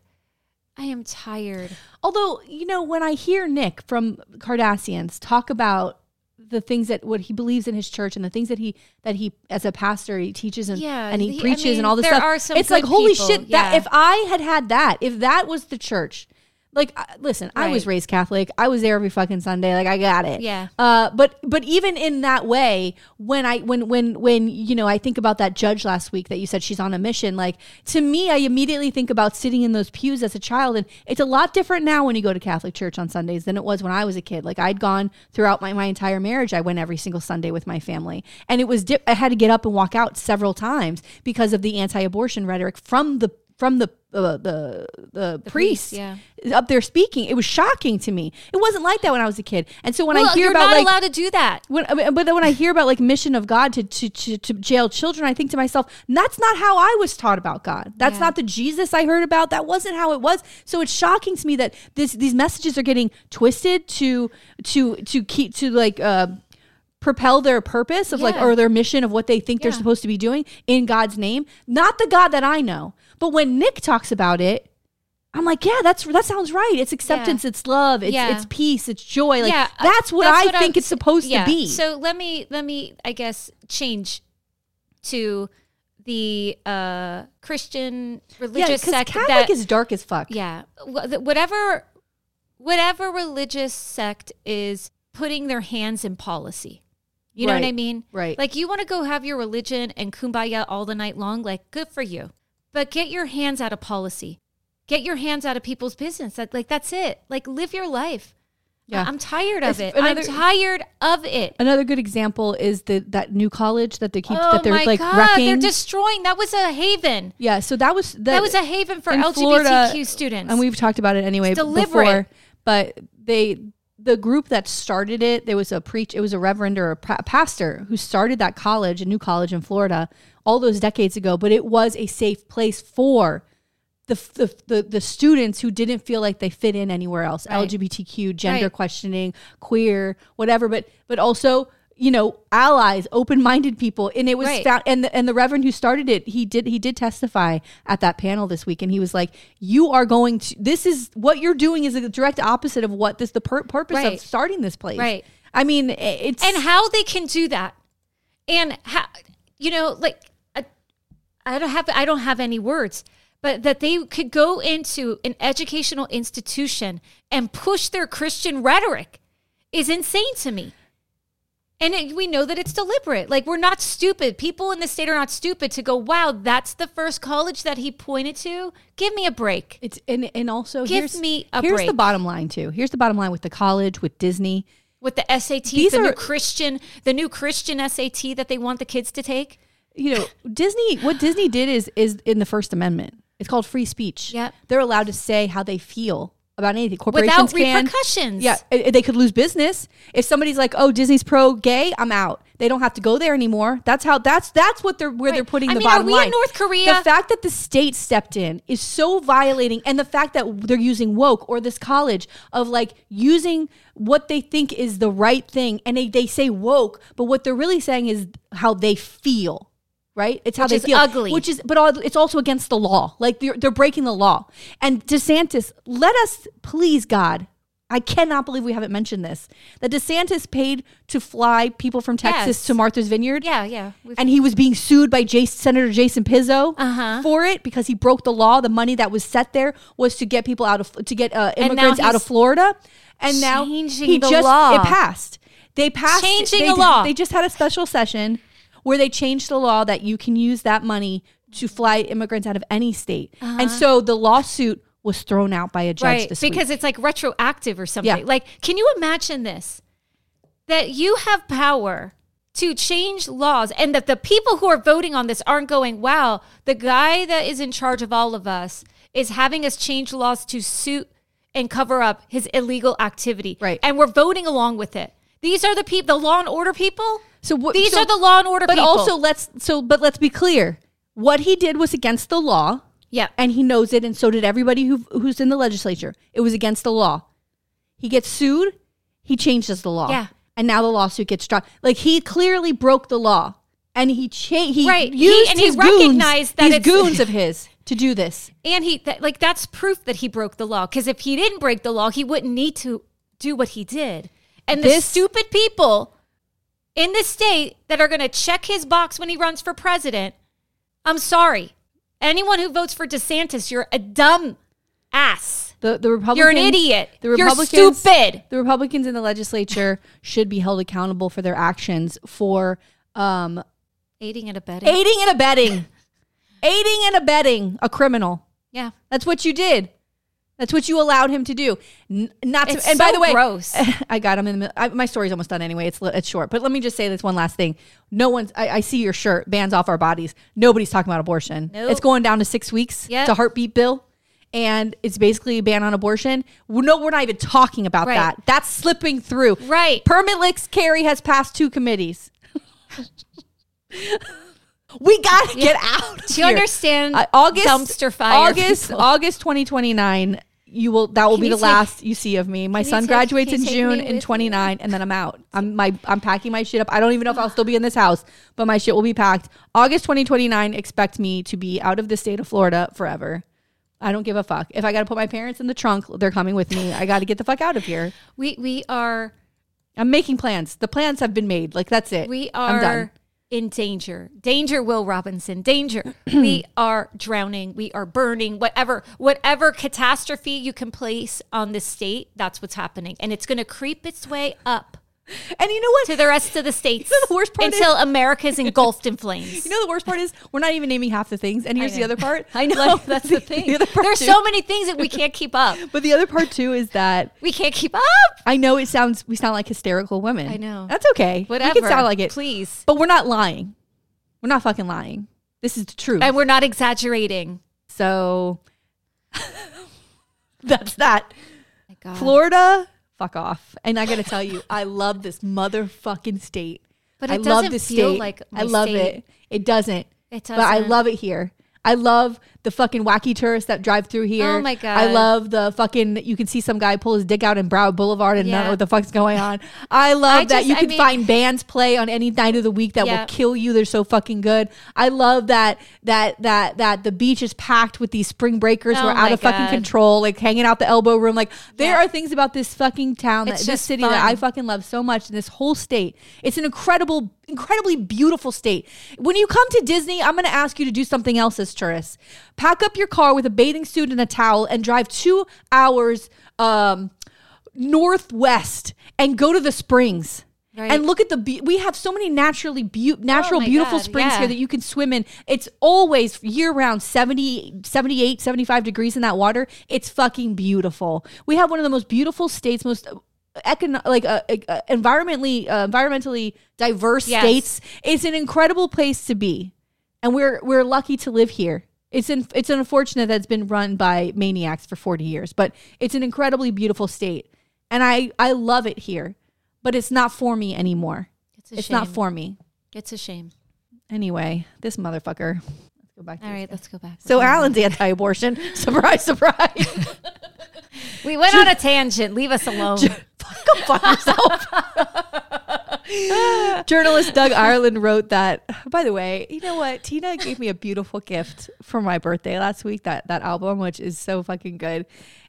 I am tired. Although you know, when I hear Nick from Cardassians talk about the things that what he believes in his church and the things that he that he as a pastor he teaches and Yeah, and he he- I preaches and all this there stuff. are some it's like holy people, shit! That if I had had that, if that was the church. Like, listen, I was raised Catholic. I was there every fucking Sunday. Like, I got it. Yeah. Uh, but but even in that way, when I when when when you know I think about that judge last week that you said she's on a mission, like to me, I immediately think about sitting in those pews as a child, and it's a lot different now when you go to Catholic church on Sundays than it was when I was a kid. Like I'd gone throughout my my entire marriage, I went every single Sunday with my family, and it was I had to get up and walk out several times because of the anti-abortion rhetoric from the from the uh, the the, priest, priest yeah. up there speaking. It was shocking to me. It wasn't like that when I was a kid, and so when I hear you're about not like allowed to do that. when, but then when I hear about like mission of God to, to to to jail children, I think to myself, that's not how I was taught about God. That's Yeah. not the Jesus I heard about. That wasn't how it was. So it's shocking to me that this these messages are getting twisted to to to keep to like uh propel their purpose of like or their mission of what they think they're supposed to be doing in God's name, not the God that I know. But when Nick talks about it, I'm like, yeah, that's that sounds right. It's acceptance, it's love, it's Yeah. it's peace, it's joy. Like yeah, uh, that's what I think I'm- it's supposed yeah. to be. So let me let me I guess change to the uh Christian religious because sect Catholic that is dark as fuck. yeah whatever whatever religious sect is putting their hands in policy. You know what I mean? right. Like you want to go have your religion and kumbaya all the night long, like good for you. But get your hands out of policy. Get your hands out of people's business. That, like that's it. Like live your life. Yeah. I'm tired of It's it. another- I'm tired of it. Another good example is the that new college that they keep oh that they're my like god, wrecking. they're destroying. That was a haven. yeah, so that was That was a haven for LGBTQ Florida, students. and we've talked about it anyway deliberate. before. But they, the group that started it, there was a preach. It was a reverend or a pa- pastor who started that college, a new college in Florida, all those decades ago. But it was a safe place for. The, the, the, the students who didn't feel like they fit in anywhere else Right. lgbtq gender Right. questioning queer whatever but but also you know allies open-minded people and it was Right. found and the, and the reverend who started it he did he did testify at that panel this week and he was like you are going to this is what you're doing is the direct opposite of what this the pur- purpose Right. of starting this place Right. i mean it's and how they can do that and how you know like I, I don't have I don't have any words but that they could go into an educational institution and push their Christian rhetoric is insane to me. And it, we know that it's deliberate. Like we're not stupid. People in the state are not stupid to go, "Wow, that's the first college that he pointed to." Give me a break. it's and, and also Give here's, me a here's the bottom line too here's the bottom line with the college with disney With the SATs, These the are- new Christian, the new Christian SAT that they want the kids to take. you know disney what disney did is is in the first amendment it's called free speech Yep. they're allowed to say how they feel about anything. Corporations Without can repercussions. yeah they could lose business. If somebody's like oh disney's pro gay i'm out. They don't have to go there anymore. That's how that's that's what they're where they're putting I the mean, are bottom we in North Korea? the fact that the state stepped in is so violating and the fact that they're using woke or this college of like using what they think is the right thing and they, they say woke but what they're really saying is how they feel right it's how Which they feel ugly. which is but all, it's also against the law like they're, they're breaking the law and desantis let us please god I cannot believe we haven't mentioned this. That DeSantis paid to fly people from Texas Yes. to Martha's Vineyard Yeah, yeah. We've- and he was being sued by Jason, Senator Jason Pizzo Uh-huh. for it because he broke the law. The money that was set there was to get people out of to get uh, immigrants out of Florida, and now he the just law. it passed. They passed Changing they, the law. They just had a special session where they changed the law that you can use that money to fly immigrants out of any state, and so the lawsuit was thrown out by a judge Uh-huh. right. this Because week. it's like retroactive or something. Yeah. Like, can you imagine this? That you have power to change laws and that the people who are voting on this aren't going, wow, the guy that is in charge of all of us is having us change laws to suit and cover up his illegal activity. Right. And we're voting along with it. These are the people, the law and order people. So what- These so- are the law and order But people. also let's so but let's be clear. What he did was against the law. yeah. and he knows it, and so did everybody who, who's in the legislature. It was against the law. He gets sued. He changes the law. Yeah. and now the lawsuit gets dropped. Like he clearly broke the law, and he changed. he Right. He- used and he his goons, recognized that these it's- goons of his to do this. And he that, like that's proof that he broke the law because if he didn't break the law, he wouldn't need to do what he did. And the This- stupid people in the state that are going to check his box when he runs for president, I'm sorry. Anyone who votes for DeSantis, you're a dumb ass. The the Republicans. You're an idiot. The Republicans, You're stupid. The Republicans in the legislature should be held accountable for their actions for um, Aiding and abetting. aiding and abetting, aiding and abetting a criminal. Yeah. That's what you did. That's what you allowed him to do. N- not to. It's and by the way, gross. I got him in the middle. I, my story's almost done anyway. It's it's short, but let me just say this one last thing. No one's. I, I see your shirt. Bans off our bodies. Nobody's talking about abortion. Nope. It's going down to six weeks. Yep. It's a heartbeat bill, and it's basically a ban on abortion. No, we're not even talking about Right. that. That's slipping through. Right. Permit carry has passed two committees. we got to get out. Do you here. understand Uh, August dumpster fire August people? August 2029 you will that will Can be the last you see of me. My son graduates in June in with 29 and then I'm out. I'm my I'm packing my shit up. I don't even know if I'll still be in this house, but my shit will be packed. August 2029 expect me to be out of the state of Florida forever. I don't give a fuck. If I got to put my parents in the trunk, they're coming with me. I got to get the fuck out of here. We we are I'm making plans. The plans have been made. Like that's it. we I'm done. are in danger. Danger, Will Robinson. Danger. we are drowning. We are burning. Whatever whatever catastrophe you can place on the state, that's what's happening, and it's going to creep its way up And you know what? to the rest of the states know the worst part until America's engulfed in flames. You know the worst part is we're not even naming half the things. And here's the other part. I know Like, that's the thing. other part There's too- so many things that we can't keep up. But the other part too is that We can't keep up. I know it sounds we sound like hysterical women. I know. That's okay. Whatever. We can sound like it. please. But we're not lying. We're not fucking lying. This is the truth. And we're not exaggerating. so that's that. My God. Florida, fuck off. And I gotta tell you, I love this motherfucking state. But I it love doesn't this feel state. like I love state. it. It doesn't. It does. But I love it here. I love the fucking wacky tourists that drive through oh here. Oh my God. I love the fucking. You can see some guy pull his dick out in Broward Boulevard and not know what the fuck's going on. I love I that just- you I can mean- find bands play on any night of the week that Yeah. will kill you. They're so fucking good. I love that that that that the beach is packed with these spring breakers who Oh are out of fucking control, like hanging out the elbow room. Like there Yeah. are things about this fucking town, that, this city that. I fucking love so much. And this whole state, it's an incredible, incredibly beautiful state. When you come to Disney, I'm going to ask you to do something else as tourists. Pack up your car with a bathing suit and a towel and drive two hours um, northwest and go to the springs. Right. And look at the be- we have so many naturally beau- natural my beautiful God, springs yeah. here that you can swim in. It's always year round 70 78 75 degrees in that water. It's fucking beautiful. We have one of the most beautiful states most econo- like uh, uh, environmentally uh, environmentally diverse Yes. states. It's an incredible place to be. And we're we're lucky to live here. It's in, it's unfortunate that it's been run by maniacs for 40 years, but it's an incredibly beautiful state. And I I love it here. But it's not for me anymore. It's a It's not for me. It's a shame. Anyway, this motherfucker. Let's go back. All right, let's go back. So Alan's anti-abortion. surprise, surprise. we went on a tangent. Leave us alone. Go fuck yourself. Journalist Doug Ireland wrote that. By the way, you know what? Tina gave me a beautiful gift for my birthday last week. That that album, which is so fucking good.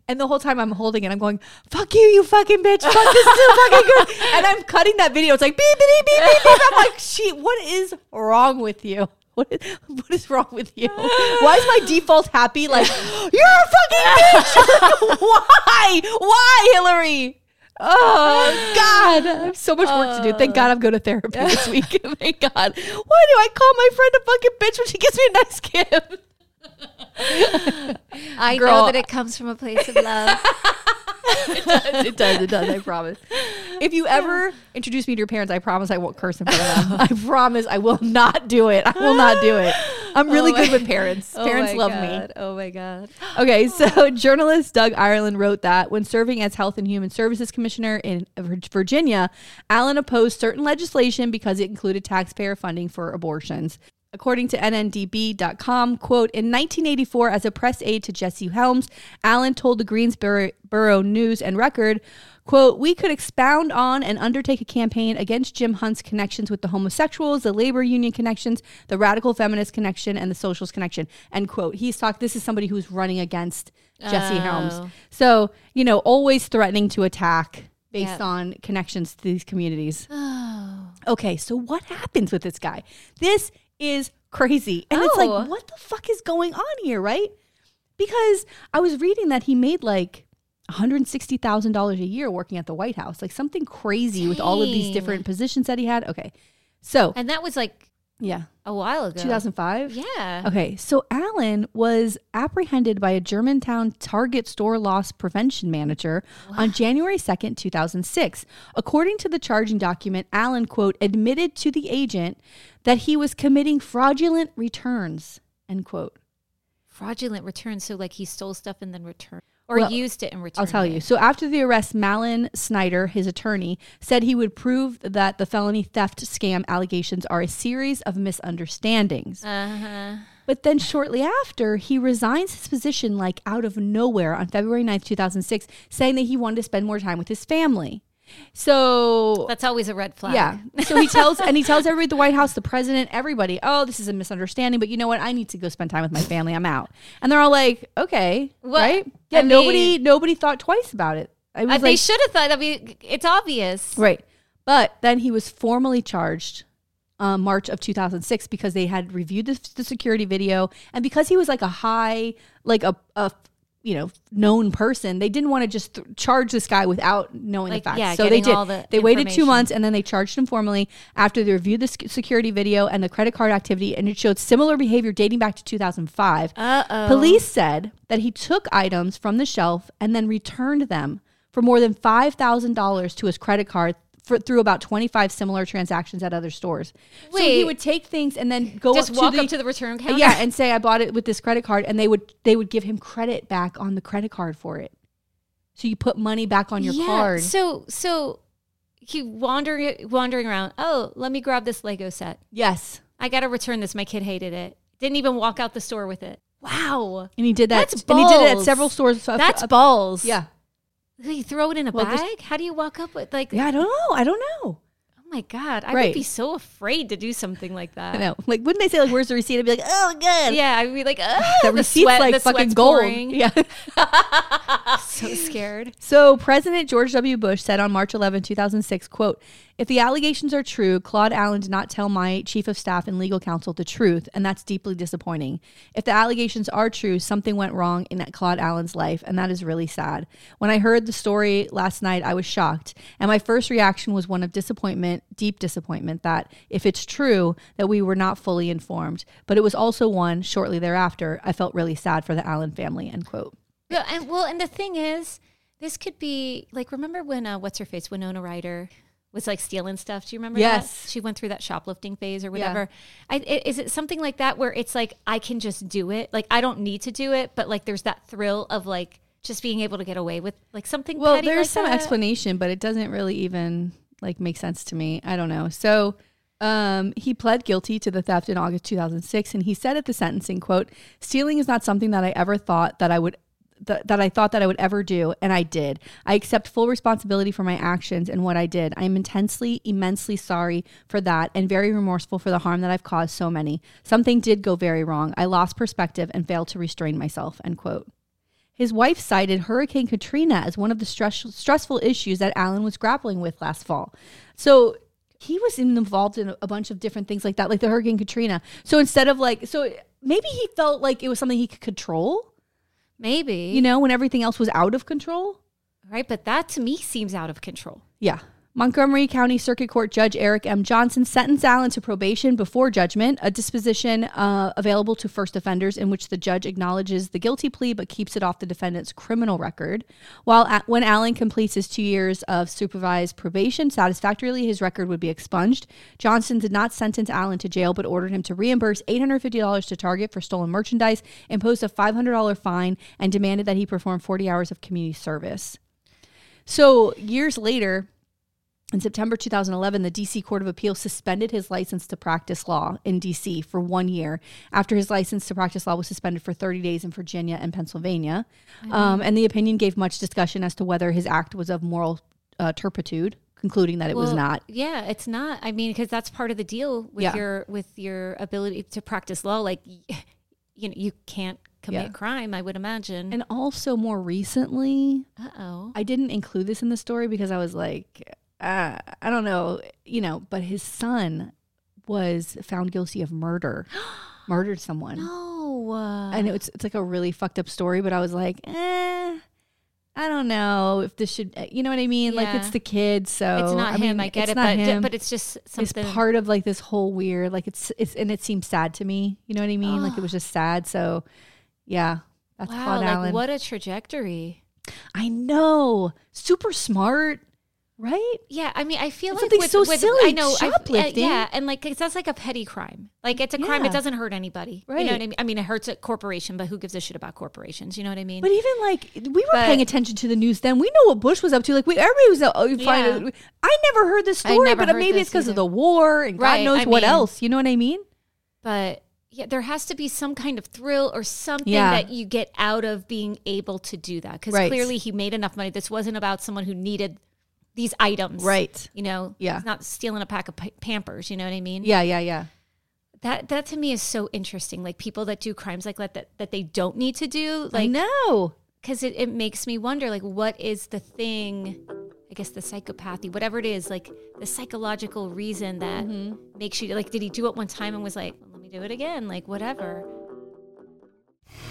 And the whole time I'm holding it, I'm going, "Fuck you, you fucking bitch! Fuck this is so fucking good." And I'm cutting that video. It's like beep beep beep beep beep. I'm like, "She, what is wrong with you? What is, what is wrong with you? Why is my default happy? Like, you're a fucking bitch. Why? Why, Hillary? Oh God, I have so much work to do. Thank God uh. I'm going to therapy this week. Thank God. Why do I call my friend a fucking bitch when she gives me a nice gift? I Girl. know that it comes from a place of love. it does. It does. It does. I promise. If you ever introduce me to your parents, I promise I won't curse in front of them. I promise I will not do it. I will not do it. I'm oh really Oh good with parents. Oh parents love me. Oh my god. Okay, so journalist Doug Ireland wrote that when serving as Health and Human Services Commissioner in Virginia, Allen opposed certain legislation because it included taxpayer funding for abortions. According to NNDB.com, quote, in 1984, as a press aide to Jesse Helms, Allen told the Greensboro News and Record, quote, we could expound on and undertake a campaign against Jim Hunt's connections with the homosexuals, the labor union connections, the radical feminist connection, and the socialist connection, end quote. He's talked, this is somebody who's running against Jesse oh. Helms. Oh. So, you know, always threatening to attack based Yeah. on connections to these communities. Oh. Okay, so what happens with this guy? This is crazy. And it's Oh. like, what the fuck is going on here, right? Because I was reading that he made like $160,000 a year working at the White House, like something crazy with all of these different positions that he had. Okay. So, And that was like yeah, a while ago. 2005. Yeah. Okay, so Allen was apprehended by a Germantown Target store loss prevention manager on January 2nd, 2006. According to the charging document, Allen, quote, admitted to the agent that he was committing fraudulent returns, end quote. Fraudulent returns. So like he stole stuff and then returned or Well, used it and returned. I'll tell you. So after the arrest, Malin Snyder, his attorney, said he would prove that the felony theft scam allegations are a series of misunderstandings. Uh huh. But then shortly after, he resigns his position like out of nowhere on February 9th, 2006, saying that he wanted to spend more time with his family. So That's always a red flag. yeah. So he tells and he tells everybody at the White House, the president, everybody, oh, this is a misunderstanding, but you know what? I need to go spend time with my family. I'm out. And they're all like, okay, What- right? Yeah. I nobody nobody thought twice about it. I Uh, was they like, should have thought. I mean, it's obvious. right. But then he was formally charged. Um, March of 2006 because they had reviewed the, the security video and because he was like a high like a, a you know known person they didn't want to just th- charge this guy without knowing Like, the facts. yeah, so they did. all the they waited two months and then they charged him formally after they reviewed the sec- security video and the credit card activity and it showed similar behavior dating back to 2005 Uh oh. Police said that he took items from the shelf and then returned them for more than $5,000 to his credit card for, through about 25 similar transactions at other stores. so he would take things and then go Just up walk to the, up to the return counter. yeah, and say I bought it with this credit card and they would they would give him credit back on the credit card for it. So you put money back on your Yeah, card. So so he wandering wandering around. Oh, let me grab this Lego set. Yes. I got to return this. My kid hated it. Didn't even walk out the store with it. Wow. And he did that. That's and he did it at several stores. So- That's uh, balls. yeah. You throw it in a Well, bag? How do you walk up with like? Yeah, I don't know. I don't know. Oh my god, I Right. would be so afraid to do something like that. I know. Like, wouldn't they say like, "Where's the receipt?" I'd be like, "Oh, good." Yeah, I'd be like, oh, That the receipt's sweat, like the fucking gold. pouring. Yeah. So scared. So President George W. Bush said on March 11, 2006, quote, if the allegations are true, Claude Allen did not tell my chief of staff and legal counsel the truth, and that's deeply disappointing. If the allegations are true, something went wrong in Claude Allen's life, and that is really sad. When I heard the story last night, I was shocked, and my first reaction was one of disappointment, deep disappointment that if it's true that we were not fully informed, but it was also one shortly thereafter, I felt really sad for the Allen family, end quote. Yeah, and well, and the thing is, this could be like remember when uh, what's her face Winona Ryder was like stealing stuff. Do you remember? Yes. that? she went through that shoplifting phase or whatever. I, i- is it something like that where it's like I can just do it? Like I don't need to do it, but like there's that thrill of like just being able to get away with like something. Well, there's like some that? explanation, but it doesn't really even like make sense to me. I don't know. So, um, he pled guilty to the theft in August 2006, and he said at the sentencing, "quote Stealing is not something that I ever thought that I would." That, that I thought that I would ever do, and I did. I accept full responsibility for my actions and what I did. I am intensely, immensely sorry for that and very remorseful for the harm that I've caused so many. Something did go very wrong. I lost perspective and failed to restrain myself. End quote. His wife cited Hurricane Katrina as one of the stress, stressful issues that Allen was grappling with last fall. So he was involved in a bunch of different things like that, like the Hurricane Katrina. So instead of like, so maybe he felt like it was something he could control, maybe you know, when everything else was out of control. right, but that to me seems out of control. Yeah. Montgomery County Circuit Court Judge Eric M. Johnson sentenced Allen to probation before judgment, a disposition uh, available to first offenders in which the judge acknowledges the guilty plea but keeps it off the defendant's criminal record. While a- when Allen completes his two years of supervised probation satisfactorily, his record would be expunged. Johnson did not sentence Allen to jail but ordered him to reimburse $850 to Target for stolen merchandise, imposed a $500 fine, and demanded that he perform 40 hours of community service. So years later, in September 2011, the DC Court of Appeals suspended his license to practice law in DC for one year after his license to practice law was suspended for 30 days in Virginia and Pennsylvania. Um, and the opinion gave much discussion as to whether his act was of moral uh, turpitude, concluding that it was not. Yeah, it's not. I mean, because that's part of the deal with Yeah. your with your ability to practice law. Like, you know, you can't commit Yeah. crime. I would imagine. And also, more recently, uh oh. I didn't include this in the story because I was like, uh, I don't know, you know, but his son was found guilty of murder, murdered someone. No. Uh, and it's it's like a really fucked up story. But I was like, eh, I don't know if this should, you know what I mean? Like it's the kid, so it's not I him. mean, I get it's it, not but him. but it's just it's something. part of like this whole weird, like it's it's and it seems sad to me. You know what I mean? Like it was just sad. So yeah, that's wow, Claude like Allen. what a trajectory. I know, super smart, right? Yeah, I mean, I feel It's like something with, so with, silly, I know, I- shoplifting. yeah, and like that's like a petty crime. Like it's a crime; it doesn't hurt anybody. Right. You know what I mean? I mean, it hurts a corporation, but who gives a shit about corporations? You know what I mean? But even like we were But- paying attention to the news then. We know what Bush was up to. Like we everybody was. Uh, Yeah. I never heard this story, but maybe it's because of the war and God Right, knows I what mean- else. You know what I mean? but yeah, there has to be some kind of thrill or something Yeah. that you get out of being able to do that. Because Right. clearly he made enough money. This wasn't about someone who needed these items. Right. You know, Yeah. he's not stealing a pack of pa- Pampers. You know what I mean? Yeah, yeah, yeah. That that to me is so interesting. Like people that do crimes like that that, that they don't need to do. Like no. because it, it makes me wonder like what is the thing i guess the psychopathy whatever it is like the psychological reason that mm-hmm. makes you like did he do it one time and was like let me do it again like whatever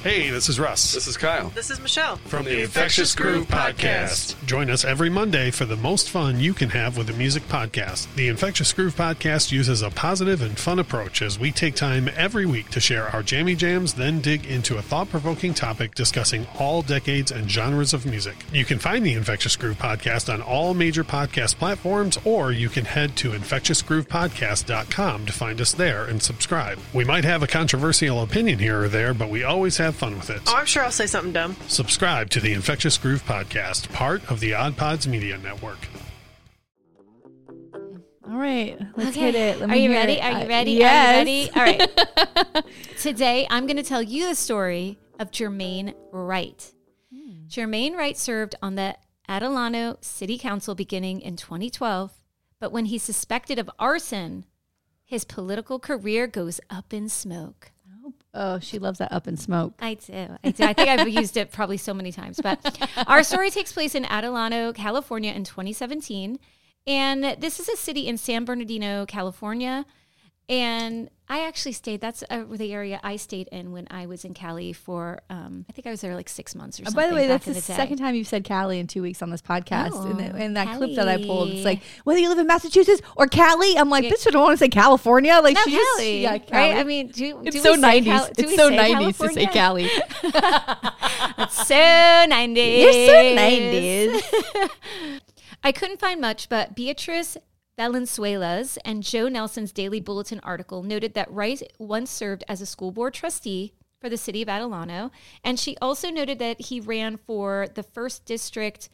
Hey, this is Russ This is Kyle. This is Michelle. from the Infectious Groove Podcast. Join us every Monday for the most fun you can have with a music podcast. The Infectious Groove Podcast uses a positive and fun approach as we take time every week to share our jammy jams, then dig into a thought provoking topic discussing all decades and genres of music. You can find the Infectious Groove Podcast on all major podcast platforms, or you can head to infectiousgroovepodcast.com to find us there and subscribe. We might have a controversial opinion here or there, but we always have fun with it. Oh, I'm sure I'll say something dumb. Subscribe to the Infectious Groove Podcast, part of the Odd Pods Media Network. All right, let's Okay. hit it. Let are you ready it. are you I- ready yes. are you ready all right today i'm going to tell you the story of jermaine wright jermaine wright served on the adelanto city council beginning in 2012 but when he's suspected of arson his political career goes up in smoke Oh, she loves that up in smoke. I do. I do. I think I've used it probably so many times. But our story takes place in Adelanto, California in 2017. And this is a city in San Bernardino, California. And I actually stayed, that's uh, the area I stayed in when I was in Cali for, um, I think I was there like six months or Uh, something. by the way, that's the, the second time you've said Cali in two weeks on this podcast. Oh, in, the, in that clip that I pulled, it's like whether you live in Massachusetts or Cali. I'm like, Yeah. bitch, I don't want to say California. Like No, she just, Cali, yeah, right? I mean, do, it's do so say 90s. Cal- do it's so 90s to say Cali. It's so 90s. You're so 90s. I couldn't find much, but Beatrice Valenzuela's and Joe Nelson's Daily Bulletin article noted that Rice once served as a school board trustee for the city of Adelanto. And she also noted that he ran for the first district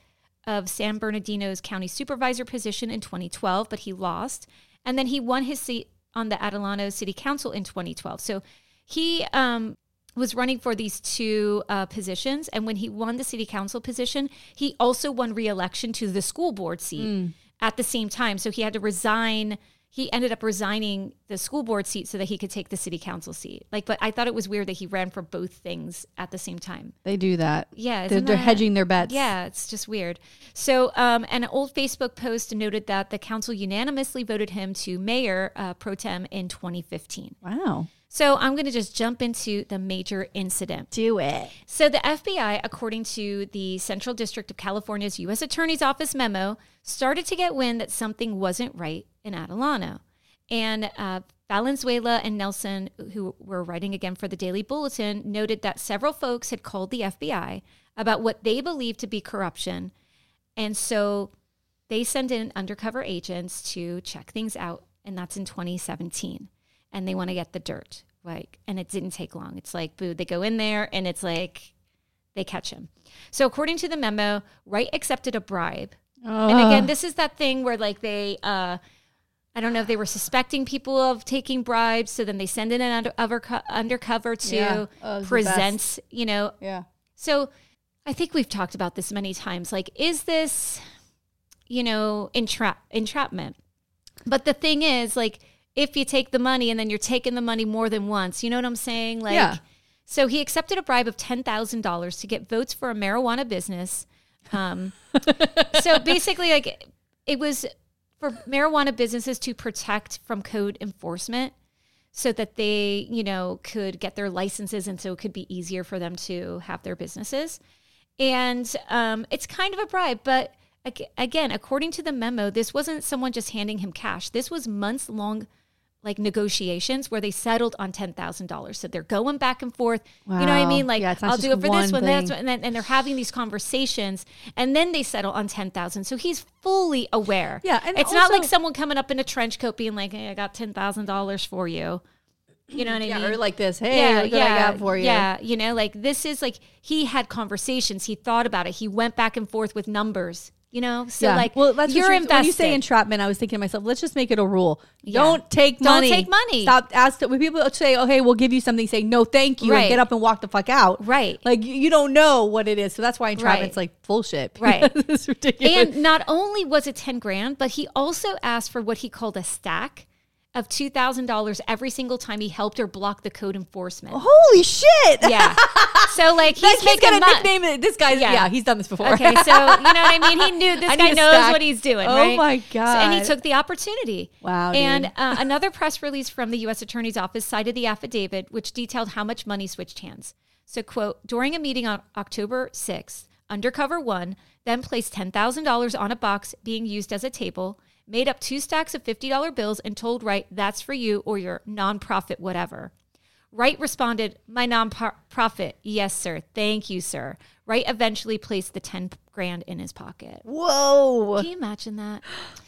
of San Bernardino's county supervisor position in 2012, but he lost. And then he won his seat on the Adelanto City Council in 2012. So he um, was running for these two uh, positions. And when he won the city council position, he also won re-election to the school board seat at the same time. So he had to resign. He ended up resigning the school board seat so that he could take the city council seat. Like, but I thought it was weird that he ran for both things at the same time. they do that. Yeah, They're, they're that- hedging their bets. Yeah, it's just weird. So, um, an old Facebook post noted that the council unanimously voted him to mayor uh, pro tem in 2015. Wow. So, I'm going to just jump into the major incident. Do it. So, the FBI, according to the Central District of California's U.S. Attorney's Office memo, started to get wind that something wasn't right in Adelanto. And uh, Valenzuela and Nelson, who were writing again for the Daily Bulletin, noted that several folks had called the FBI about what they believed to be corruption. And so they sent in undercover agents to check things out. And that's in 2017. And they want to get the dirt. Like, and it didn't take long. It's like, boo, they go in there and it's like they catch him. So according to the memo, Wright accepted a bribe. And again, this is that thing where like they, uh, I don't know if they were suspecting people of taking bribes, so then they send in an under, underco- undercover to Yeah. Oh, present, you know. Yeah. So I think we've talked about this many times. Like, is this, you know, entrap entrapment? But the thing is, like, if you take the money and then you're taking the money more than once, you know what I'm saying? Like, Yeah. so he accepted a bribe of ten thousand dollars to get votes for a marijuana business. Um, so basically, like, it was for marijuana businesses to protect from code enforcement so that they, you know, could get their licenses and so it could be easier for them to have their businesses. And um, it's kind of a bribe, but again, according to the memo, this wasn't someone just handing him cash. This was months long like negotiations where they settled on ten thousand dollars. So they're going back and forth. You know what I mean? Like Yeah, I'll do it for this one one, that's one, and then and they're having these conversations, and then they settle on ten thousand. So he's fully aware. Yeah, and it's not like someone coming up in a trench coat being like, "Hey, I got ten thousand dollars for you." You know what I Yeah, mean? or like this. Hey, look what I got for you. Yeah, you know, like this is like he had conversations. He thought about it. He went back and forth with numbers. You know, so like well, that's you're what invested. When you say entrapment, I was thinking to myself, let's just make it a rule. Yeah. Don't take money. Don't take money. Stop. Ask when people say, "Oh, hey, we'll give you something." Say, "No, thank you," Right. and get up and walk the fuck out. Right. Like you, you don't know what it is, so that's why entrapment's Right. like bullshit. Right. it's ridiculous. and not only was it 10 grand, but he also asked for what he called a stack of $2,000 every single time he helped or blocked the code enforcement. Holy shit! Yeah. So like he's That kid's making got a nickname. This guy's Yeah. yeah. he's done this before. Okay, so you know what I mean. He knew this I guy knows stack. what he's doing. Oh right? my So- and he took the opportunity. Wow. And uh, another press release from the U.S. Attorney's Office cited the affidavit, which detailed how much money switched hands. So, quote: During a meeting on October sixth, Undercover One then placed ten thousand dollars on a box being used as a table, made up two stacks of fifty dollar bills, and told Wright, "That's for you or your nonprofit, whatever." Wright responded, My nonprofit. Yes, sir. Thank you, sir. Wright eventually placed the 10 grand in his pocket. Whoa! Can you imagine that?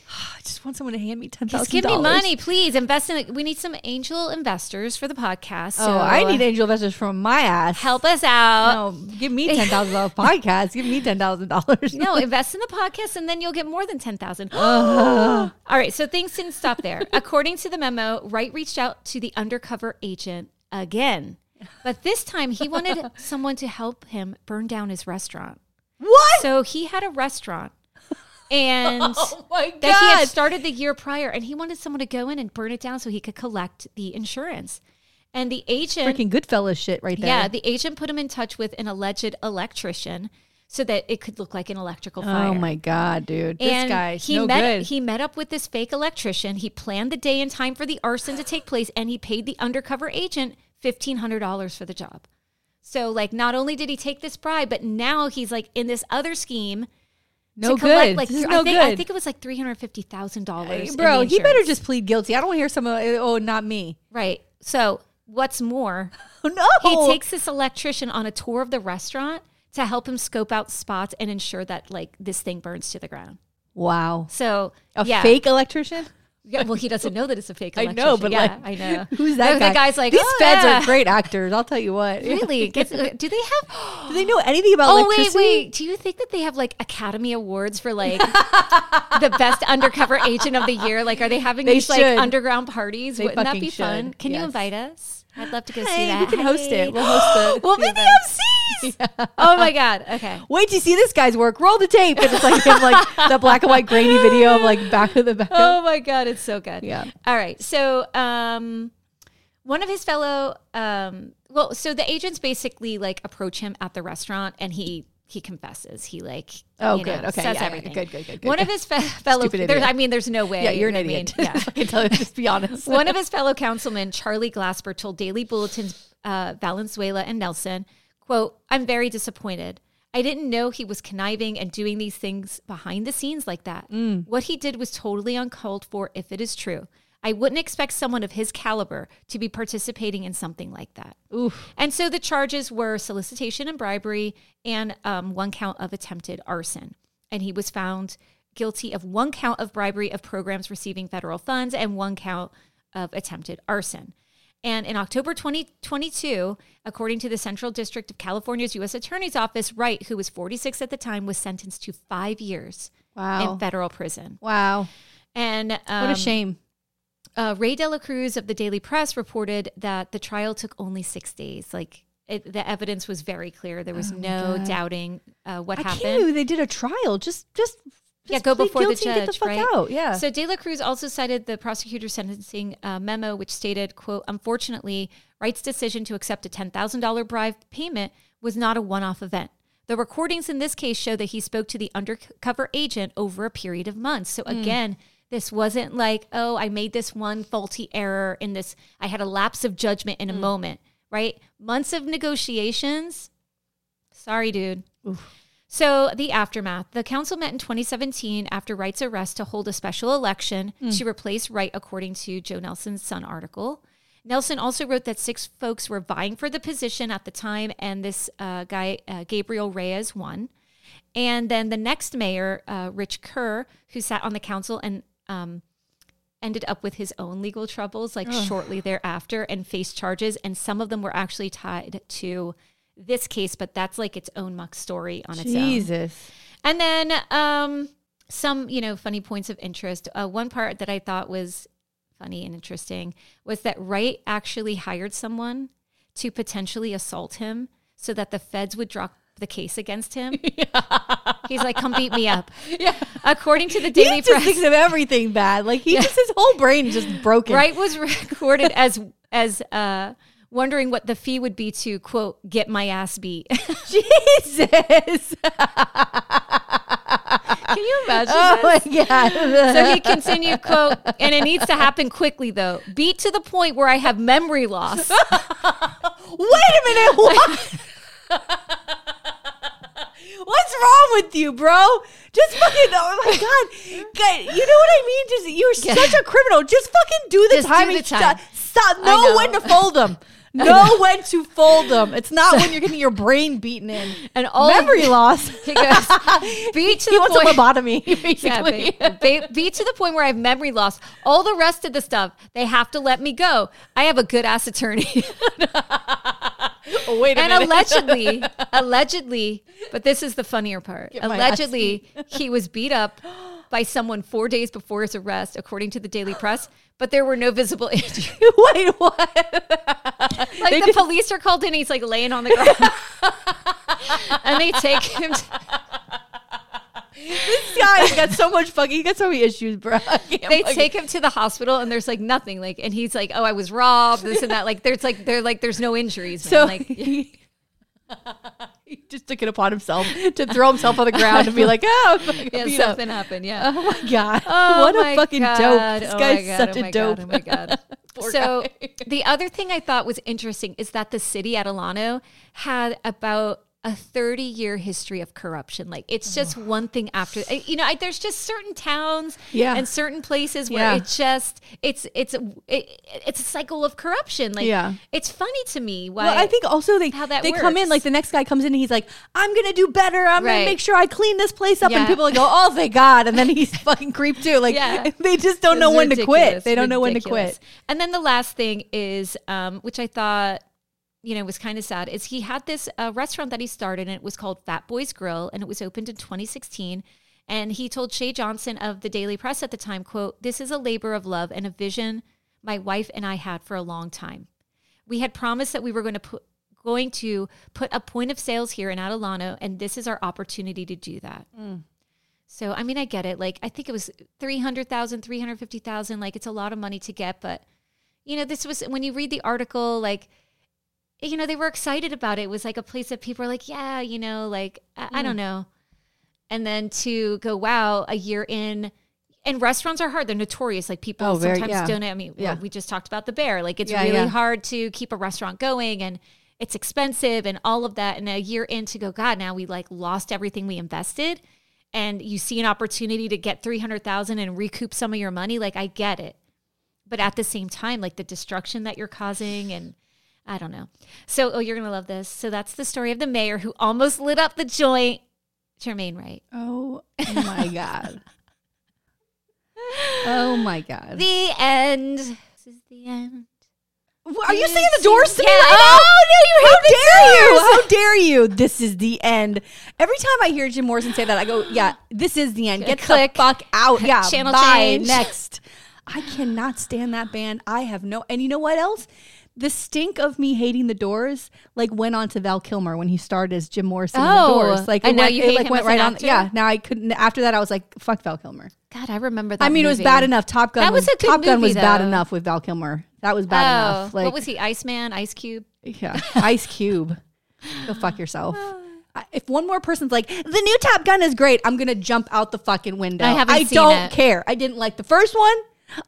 I just want someone to hand me ten Just give me money, please. Invest in it. We need some angel investors for the podcast. Oh, so Oh, I need angel investors from my ass. help us out. No, give me ten thousand dollars podcast. Give me ten thousand dollars. No, invest in the podcast and then you'll get more than 10,000. All right, so things didn't stop there. According to the memo, Wright reached out to the undercover agent again. But this time he wanted someone to help him burn down his restaurant. What? So he had a restaurant and oh my god! that he had started the year prior and he wanted someone to go in and burn it down so he could collect the insurance. And the agent Freaking Goodfellas shit right there. yeah, the agent put him in touch with an alleged electrician so that it could look like an electrical oh fire. Oh my god, dude! This and guy's he no met good. he met up with this fake electrician. He planned the day and time for the arson to take place, and he paid the undercover agent fifteen hundred dollars for the job. So, like, not only did he take this bribe, but now he's like in this other scheme. No to collect, good. Like, this is I no think, good. I think it was like three hundred fifty thousand dollars. Bro, he better just plead guilty. I don't want to hear some. of- uh, Oh, not me. right. So, what's more, no! he takes this electrician on a tour of the restaurant to help him scope out spots and ensure that like this thing burns to the ground. wow. So A yeah. fake electrician? Yeah, well, he doesn't know that it's a fake. I know, but yeah, like, I know. Who's that The- guy? The guy's like, these "Oh, feds yeah." are great actors. I'll tell you what. Really? Gets- uh, do they have? Do they know anything about Oh wait, electricity? wait. Do you think that they have like Academy Awards for like the best undercover agent of the year? Like, are they having They these like underground parties? They Wouldn't that fucking be fun? should. Can you invite us? I'd love to go see Hey, that. we can host it. We'll host the. We'll the be the event. MCs. Oh my god. Okay. Wait to see this guy's work. Roll the tape, and it's like him, like the black and white grainy video of like back of the back. Oh my god, it's so good. Yeah. All right. So, um, one of his fellow, um, well, so the agents basically like approach him at the restaurant, and he he confesses. He like, Oh, good. know, Okay. says Yeah, yeah. everything. Good, good, good, good, One good. of his fe- fellow, there's. I mean, there's no way. yeah, you're an I idiot. mean, yeah. I can tell you. Just be honest. One of his fellow councilmen, Charlie Glasper, told Daily Bulletin's uh, Valenzuela and Nelson, quote, I'm very disappointed. I didn't know he was conniving and doing these things behind the scenes like that. Mm. What he did was totally uncalled for if it is true. I wouldn't expect someone of his caliber to be participating in something like that. Oof. And so the charges were solicitation and bribery and um, one count of attempted arson. And he was found guilty of one count of bribery of programs receiving federal funds and one count of attempted arson. And in October 2022, according to the Central District of California's U.S. Attorney's Office, Wright, who was 46 at the time, was sentenced to five years Wow. in federal prison. Wow. And um, What a shame. uh, Ray De La Cruz of the Daily Press reported that the trial took only six days. Like it, the evidence was very clear. There was no doubting uh, what Oh I can't happened. they did a trial. Just, just, Yeah, go before the guilty and Get the judge, fuck right? out. Yeah. So De La Cruz also cited the prosecutor's sentencing uh, memo, which stated, "quote Unfortunately, Wright's decision to accept a ten thousand dollar bribe payment was not a one off event. The recordings in this case show that he spoke to the undercover agent over a period of months. So Hmm. again." This wasn't like, oh, I made this one faulty error in this. I had a lapse of judgment in a moment, right? Months of negotiations. Sorry, dude. So, the aftermath. The council met in 2017 after Wright's arrest to hold a special election to replace Wright, according to Joe Nelson's Sun article. Nelson also wrote that six folks were vying for the position at the time, and this uh, guy, uh, Gabriel Reyes, won. And then the next mayor, uh, Rich Kerr, who sat on the council and um, ended up with his own legal troubles like shortly thereafter and faced charges. And some of them were actually tied to this case, but that's like its own muck story on its own. Jesus. And then um, some, you know, funny points of interest. Uh, one part that I thought was funny and interesting was that Wright actually hired someone to potentially assault him so that the feds would drop the case against him. He's like, come beat me up. Yeah. According to the He Daily just Press, thinks of everything bad. Like he just his whole brain just broken. Wright was recorded as as uh, wondering what the fee would be to quote get my ass beat. Jesus. Can you imagine? oh this? my god. So he continued, quote, and it needs to happen quickly though. Beat to the point where I have memory loss. Wait a minute. What? What's wrong with you, bro? Just fucking. Oh my god. God, You know what I mean? Just you're Yeah. such a criminal. Just fucking do the Just do the time. Stop. stop. Know know. when to fold them. Know when to fold them. It's not when you're getting your brain beaten in. And all memory loss. He goes, beat to he the wants point. a lobotomy, Yeah, basically. ba- ba- be to the point where I have memory loss. All the rest of the stuff, they have to let me go. I have a good ass attorney. oh, wait a and minute. allegedly, allegedly, but this is the funnier part. ass Allegedly, he was beat up by someone four days before his arrest, according to the Daily Press. But there were no visible injuries. Wait, what? Like They the did- police are called in, he's like laying on the ground, and they take him. To, this guy's got so much fucking. He got so many issues, bro. They fucking- take him to the hospital, and there's like nothing. Like, and he's like, "Oh, I was robbed, this and that." Like, there's like they're like there's no injuries. Man. So like, he, he just took it upon himself to throw himself on the ground and be like, "Oh, yeah, beat up." something happened. Yeah. Oh my god! Oh what my a fucking God. dope! This Oh guy's God. such Oh a dope. God. Oh my God. So guy. the other thing I thought was interesting is that the city Adelanto had about a 30 year history of corruption. Like it's just one thing after, eh, you know, I, there's just certain towns Yeah. and certain places where Yeah. it just, it's, it's, it, it's a cycle of corruption. Like Yeah. it's funny to me why. Well, I think also they how that they come in like the next guy comes in and he's like, "I'm gonna do better. I'm Right. gonna make sure I clean this place up." Yeah. And people like, "Oh, oh, thank God!" And then he's fucking creep too. Like they just don't know It's when to quit. They don't know when to quit. And then the last thing is, um, which I thought, you know, it was kind of sad, is he had this uh, restaurant that he started, and it was called Fat Boys Grill, and it was opened in 2016. And he told Shay Johnson of the Daily Press at the time, "quote This is a labor of love and a vision my wife and I had for a long time. We had promised that we were going to put." Going to put a point of sales here in Adelanto, and this is our opportunity to do that. So, I mean, I get it. Like, I think it was 300,000, 350,000. Like, it's a lot of money to get. But, you know, this was when you read the article, like, you know, they were excited about it. It was like a place that people are like, yeah, you know, like, I, I don't mm. know. And then to go, wow, a year in, and restaurants are hard. They're notorious. Like, people Oh, very- sometimes yeah. don't. I mean, well, Yeah. we just talked about the bear. Like, it's Yeah, really hard to keep a restaurant going and it's expensive and all of that. And a year in to go, God, now we like lost everything we invested and you see an opportunity to get 300,000 and recoup some of your money, like I get it. But at the same time, like the destruction that you're causing and I don't know. So, oh, you're going to love this. So that's the story of the mayor who almost lit up the joint. Jermaine Wright. Oh my god. oh my god. The end. This is the end. Are you saying the doors to me Yeah. Oh, right Oh, no, you How the dare you? How dare you? This is the end. Every time I hear Jim Morrison say that, I go, "Yeah, this is the end. Get Click. the fuck out. Yeah, Channel bye. change. Next." I cannot stand that band. I have no. And you know what else? The stink of me hating the Doors like went on to Val Kilmer when he started as Jim Morrison in the Oh, Doors. Like now went, you it, hate like him went right on. actor? Yeah. Now I couldn't. After that, I was like, "Fuck Val Kilmer." God, I remember that. I mean, it was bad enough. Top Gun That was a good Top Gun movie, was bad enough with Val Kilmer. That was bad Oh, enough. Like what was he? Iceman, Ice Cube. yeah, Ice Cube. Go fuck yourself. If one more person's like, the new Top Gun is great, I'm gonna jump out the fucking window. I haven't seen don't it. care. I didn't like the first one.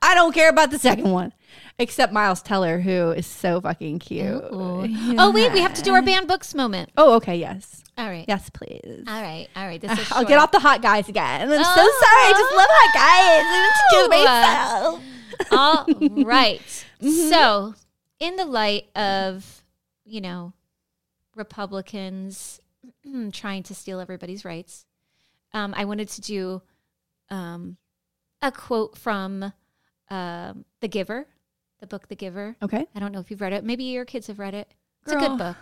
I don't care about the second one. Except Miles Teller, who is so fucking cute. Oh wait, we have to do our banned books moment. Oh, okay, yes. All right. Yes, please. All right. All right. This is I'll short. get off the hot guys again. I'm so Oh. sorry. I just love hot guys. It's just Oh. myself. All right. So, in the light of, you know, Republicans trying to steal everybody's rights, um, I wanted to do um, a quote from um, The Giver, the book The Giver. Okay. I don't know if you've read it. Maybe your kids have read it. It's a good book.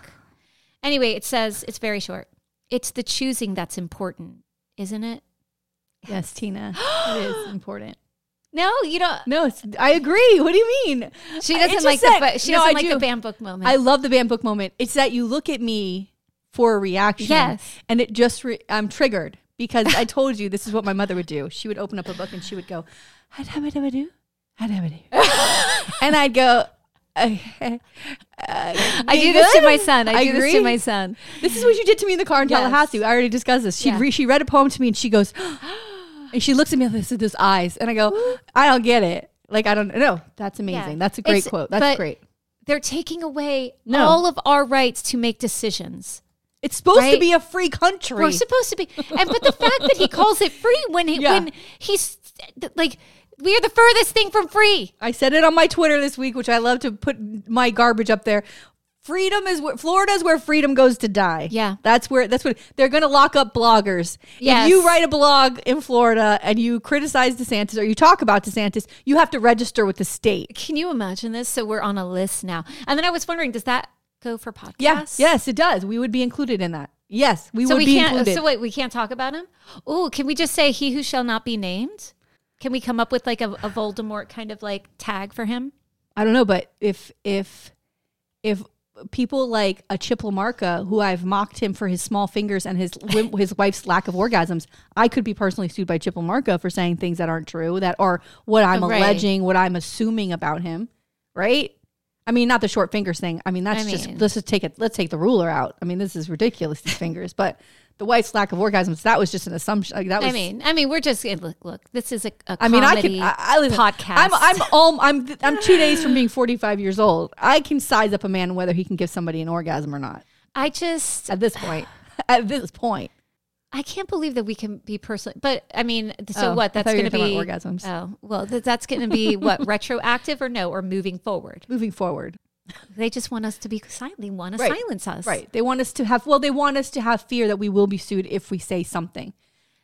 Anyway, it says, it's very short. It's the choosing that's important, isn't it? Yes, Tina. it is important. No, you don't. No, it's, I agree. What do you mean? She doesn't like the that- fa- she no, doesn't I like do. the banned book moment. I love the banned book moment. It's that you look at me for a reaction. Yes. And it just, re- I'm triggered because I told you this is what my mother would do. She would open up a book and she would go. and I'd go, uh, uh, I do "You this to my son. I, do this to my son. This is what you did to me in the car in Yes. Tallahassee. I already discussed this. She Yeah. re- she read a poem to me and she goes, and she looks at me with this, with this eyes, and I go, I don't get it. Like I don't know. That's amazing. Yeah. That's a great It's- quote. That's great. They're taking away No. all of our rights to make decisions. It's supposed to be a free country. We're supposed to be, and but the fact that he calls it free when he Yeah. when he's like, we are the furthest thing from free. I said it on my Twitter this week, which I love to put my garbage up there. Freedom is where Florida is where freedom goes to die. Yeah. that's where that's what they're going to lock up bloggers. Yes. If you write a blog in Florida and you criticize DeSantis or you talk about DeSantis, you have to register with the state. Can you imagine this? So we're on a list now, and then I was wondering, does that go for podcasts? Yeah, yes, it does. We would be included in that. Yes, we So would we be can't. included. So wait, we can't talk about him. Oh, can we just say he who shall not be named? Can we come up with like a, a Voldemort kind of like tag for him? I don't know, but if if if people like a Lamarca, who I've mocked him for his small fingers and his his wife's lack of orgasms, I could be personally sued by Lamarca for saying things that aren't true, that are what I'm Right. alleging, what I'm assuming about him, right? I mean, not the short fingers thing. I mean, that's I just mean- let's just take it. Let's take the ruler out. I mean, this is ridiculous. These fingers, but the wife's lack of orgasms. That was just an assumption. Like, that was. I mean, I mean, we're just look. Look, this is a, a I mean, I can. I, I listen, podcast. I'm. I'm. Um, I'm. I'm two days from being 45 years old. I can size up a man whether he can give somebody an orgasm or not. I just At this point. At this point. I can't believe that we can be personal. But I mean, so Oh, what? That's going to be orgasms. Oh well, th- that's going to be what retroactive or no or moving forward. Moving forward. They just want us to be silent. They want to Right. silence us. Right. They want us to have. Well, they want us to have fear that we will be sued if we say something.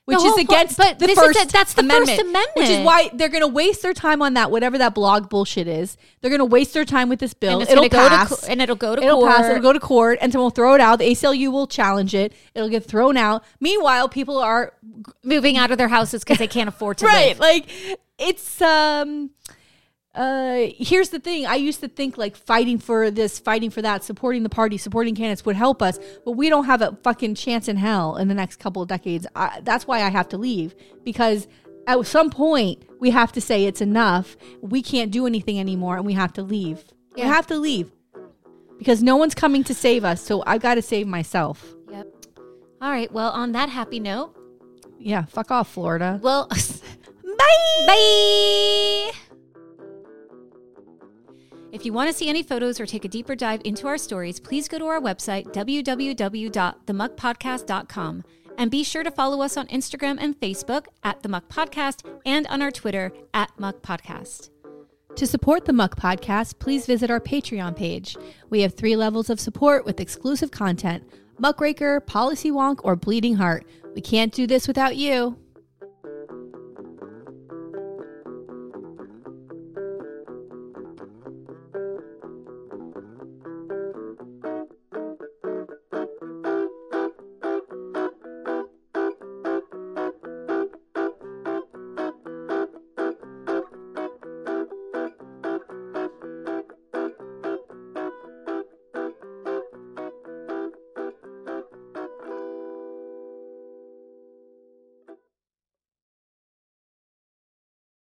Which is point- against but the is first the- that's the First amendment, Which is why they're going to waste their time on that, whatever that blog bullshit is. They're going to waste their time with this bill. And It'll pass. co- and it'll go to It'll court. pass. It'll go to court, and then we'll throw it out. The ACLU will challenge it. It'll get thrown out. Meanwhile, people are moving out of their houses because they can't afford to right. live. Like it's um. Uh, here's the thing. I used to think like fighting for this, fighting for that, supporting the party, supporting candidates would help us, but we don't have a fucking chance in hell in the next couple of decades. I, that's why I have to leave because at some point we have to say it's enough. We can't do anything anymore, and we have to leave. We have to leave because no one's coming to save us. So I got to save myself. Yep. All right. Well, on that happy note, Yeah, fuck off, Florida. well, Bye. bye. If you want to see any photos or take a deeper dive into our stories, please go to our website, www.themuckpodcast.com. And be sure to follow us on Instagram and Facebook at The Muck Podcast and on our Twitter at Muck Podcast. To support the Muck Podcast, please visit our Patreon page. We have three levels of support with exclusive content Muckraker, Policy Wonk, or Bleeding Heart. We can't do this without you.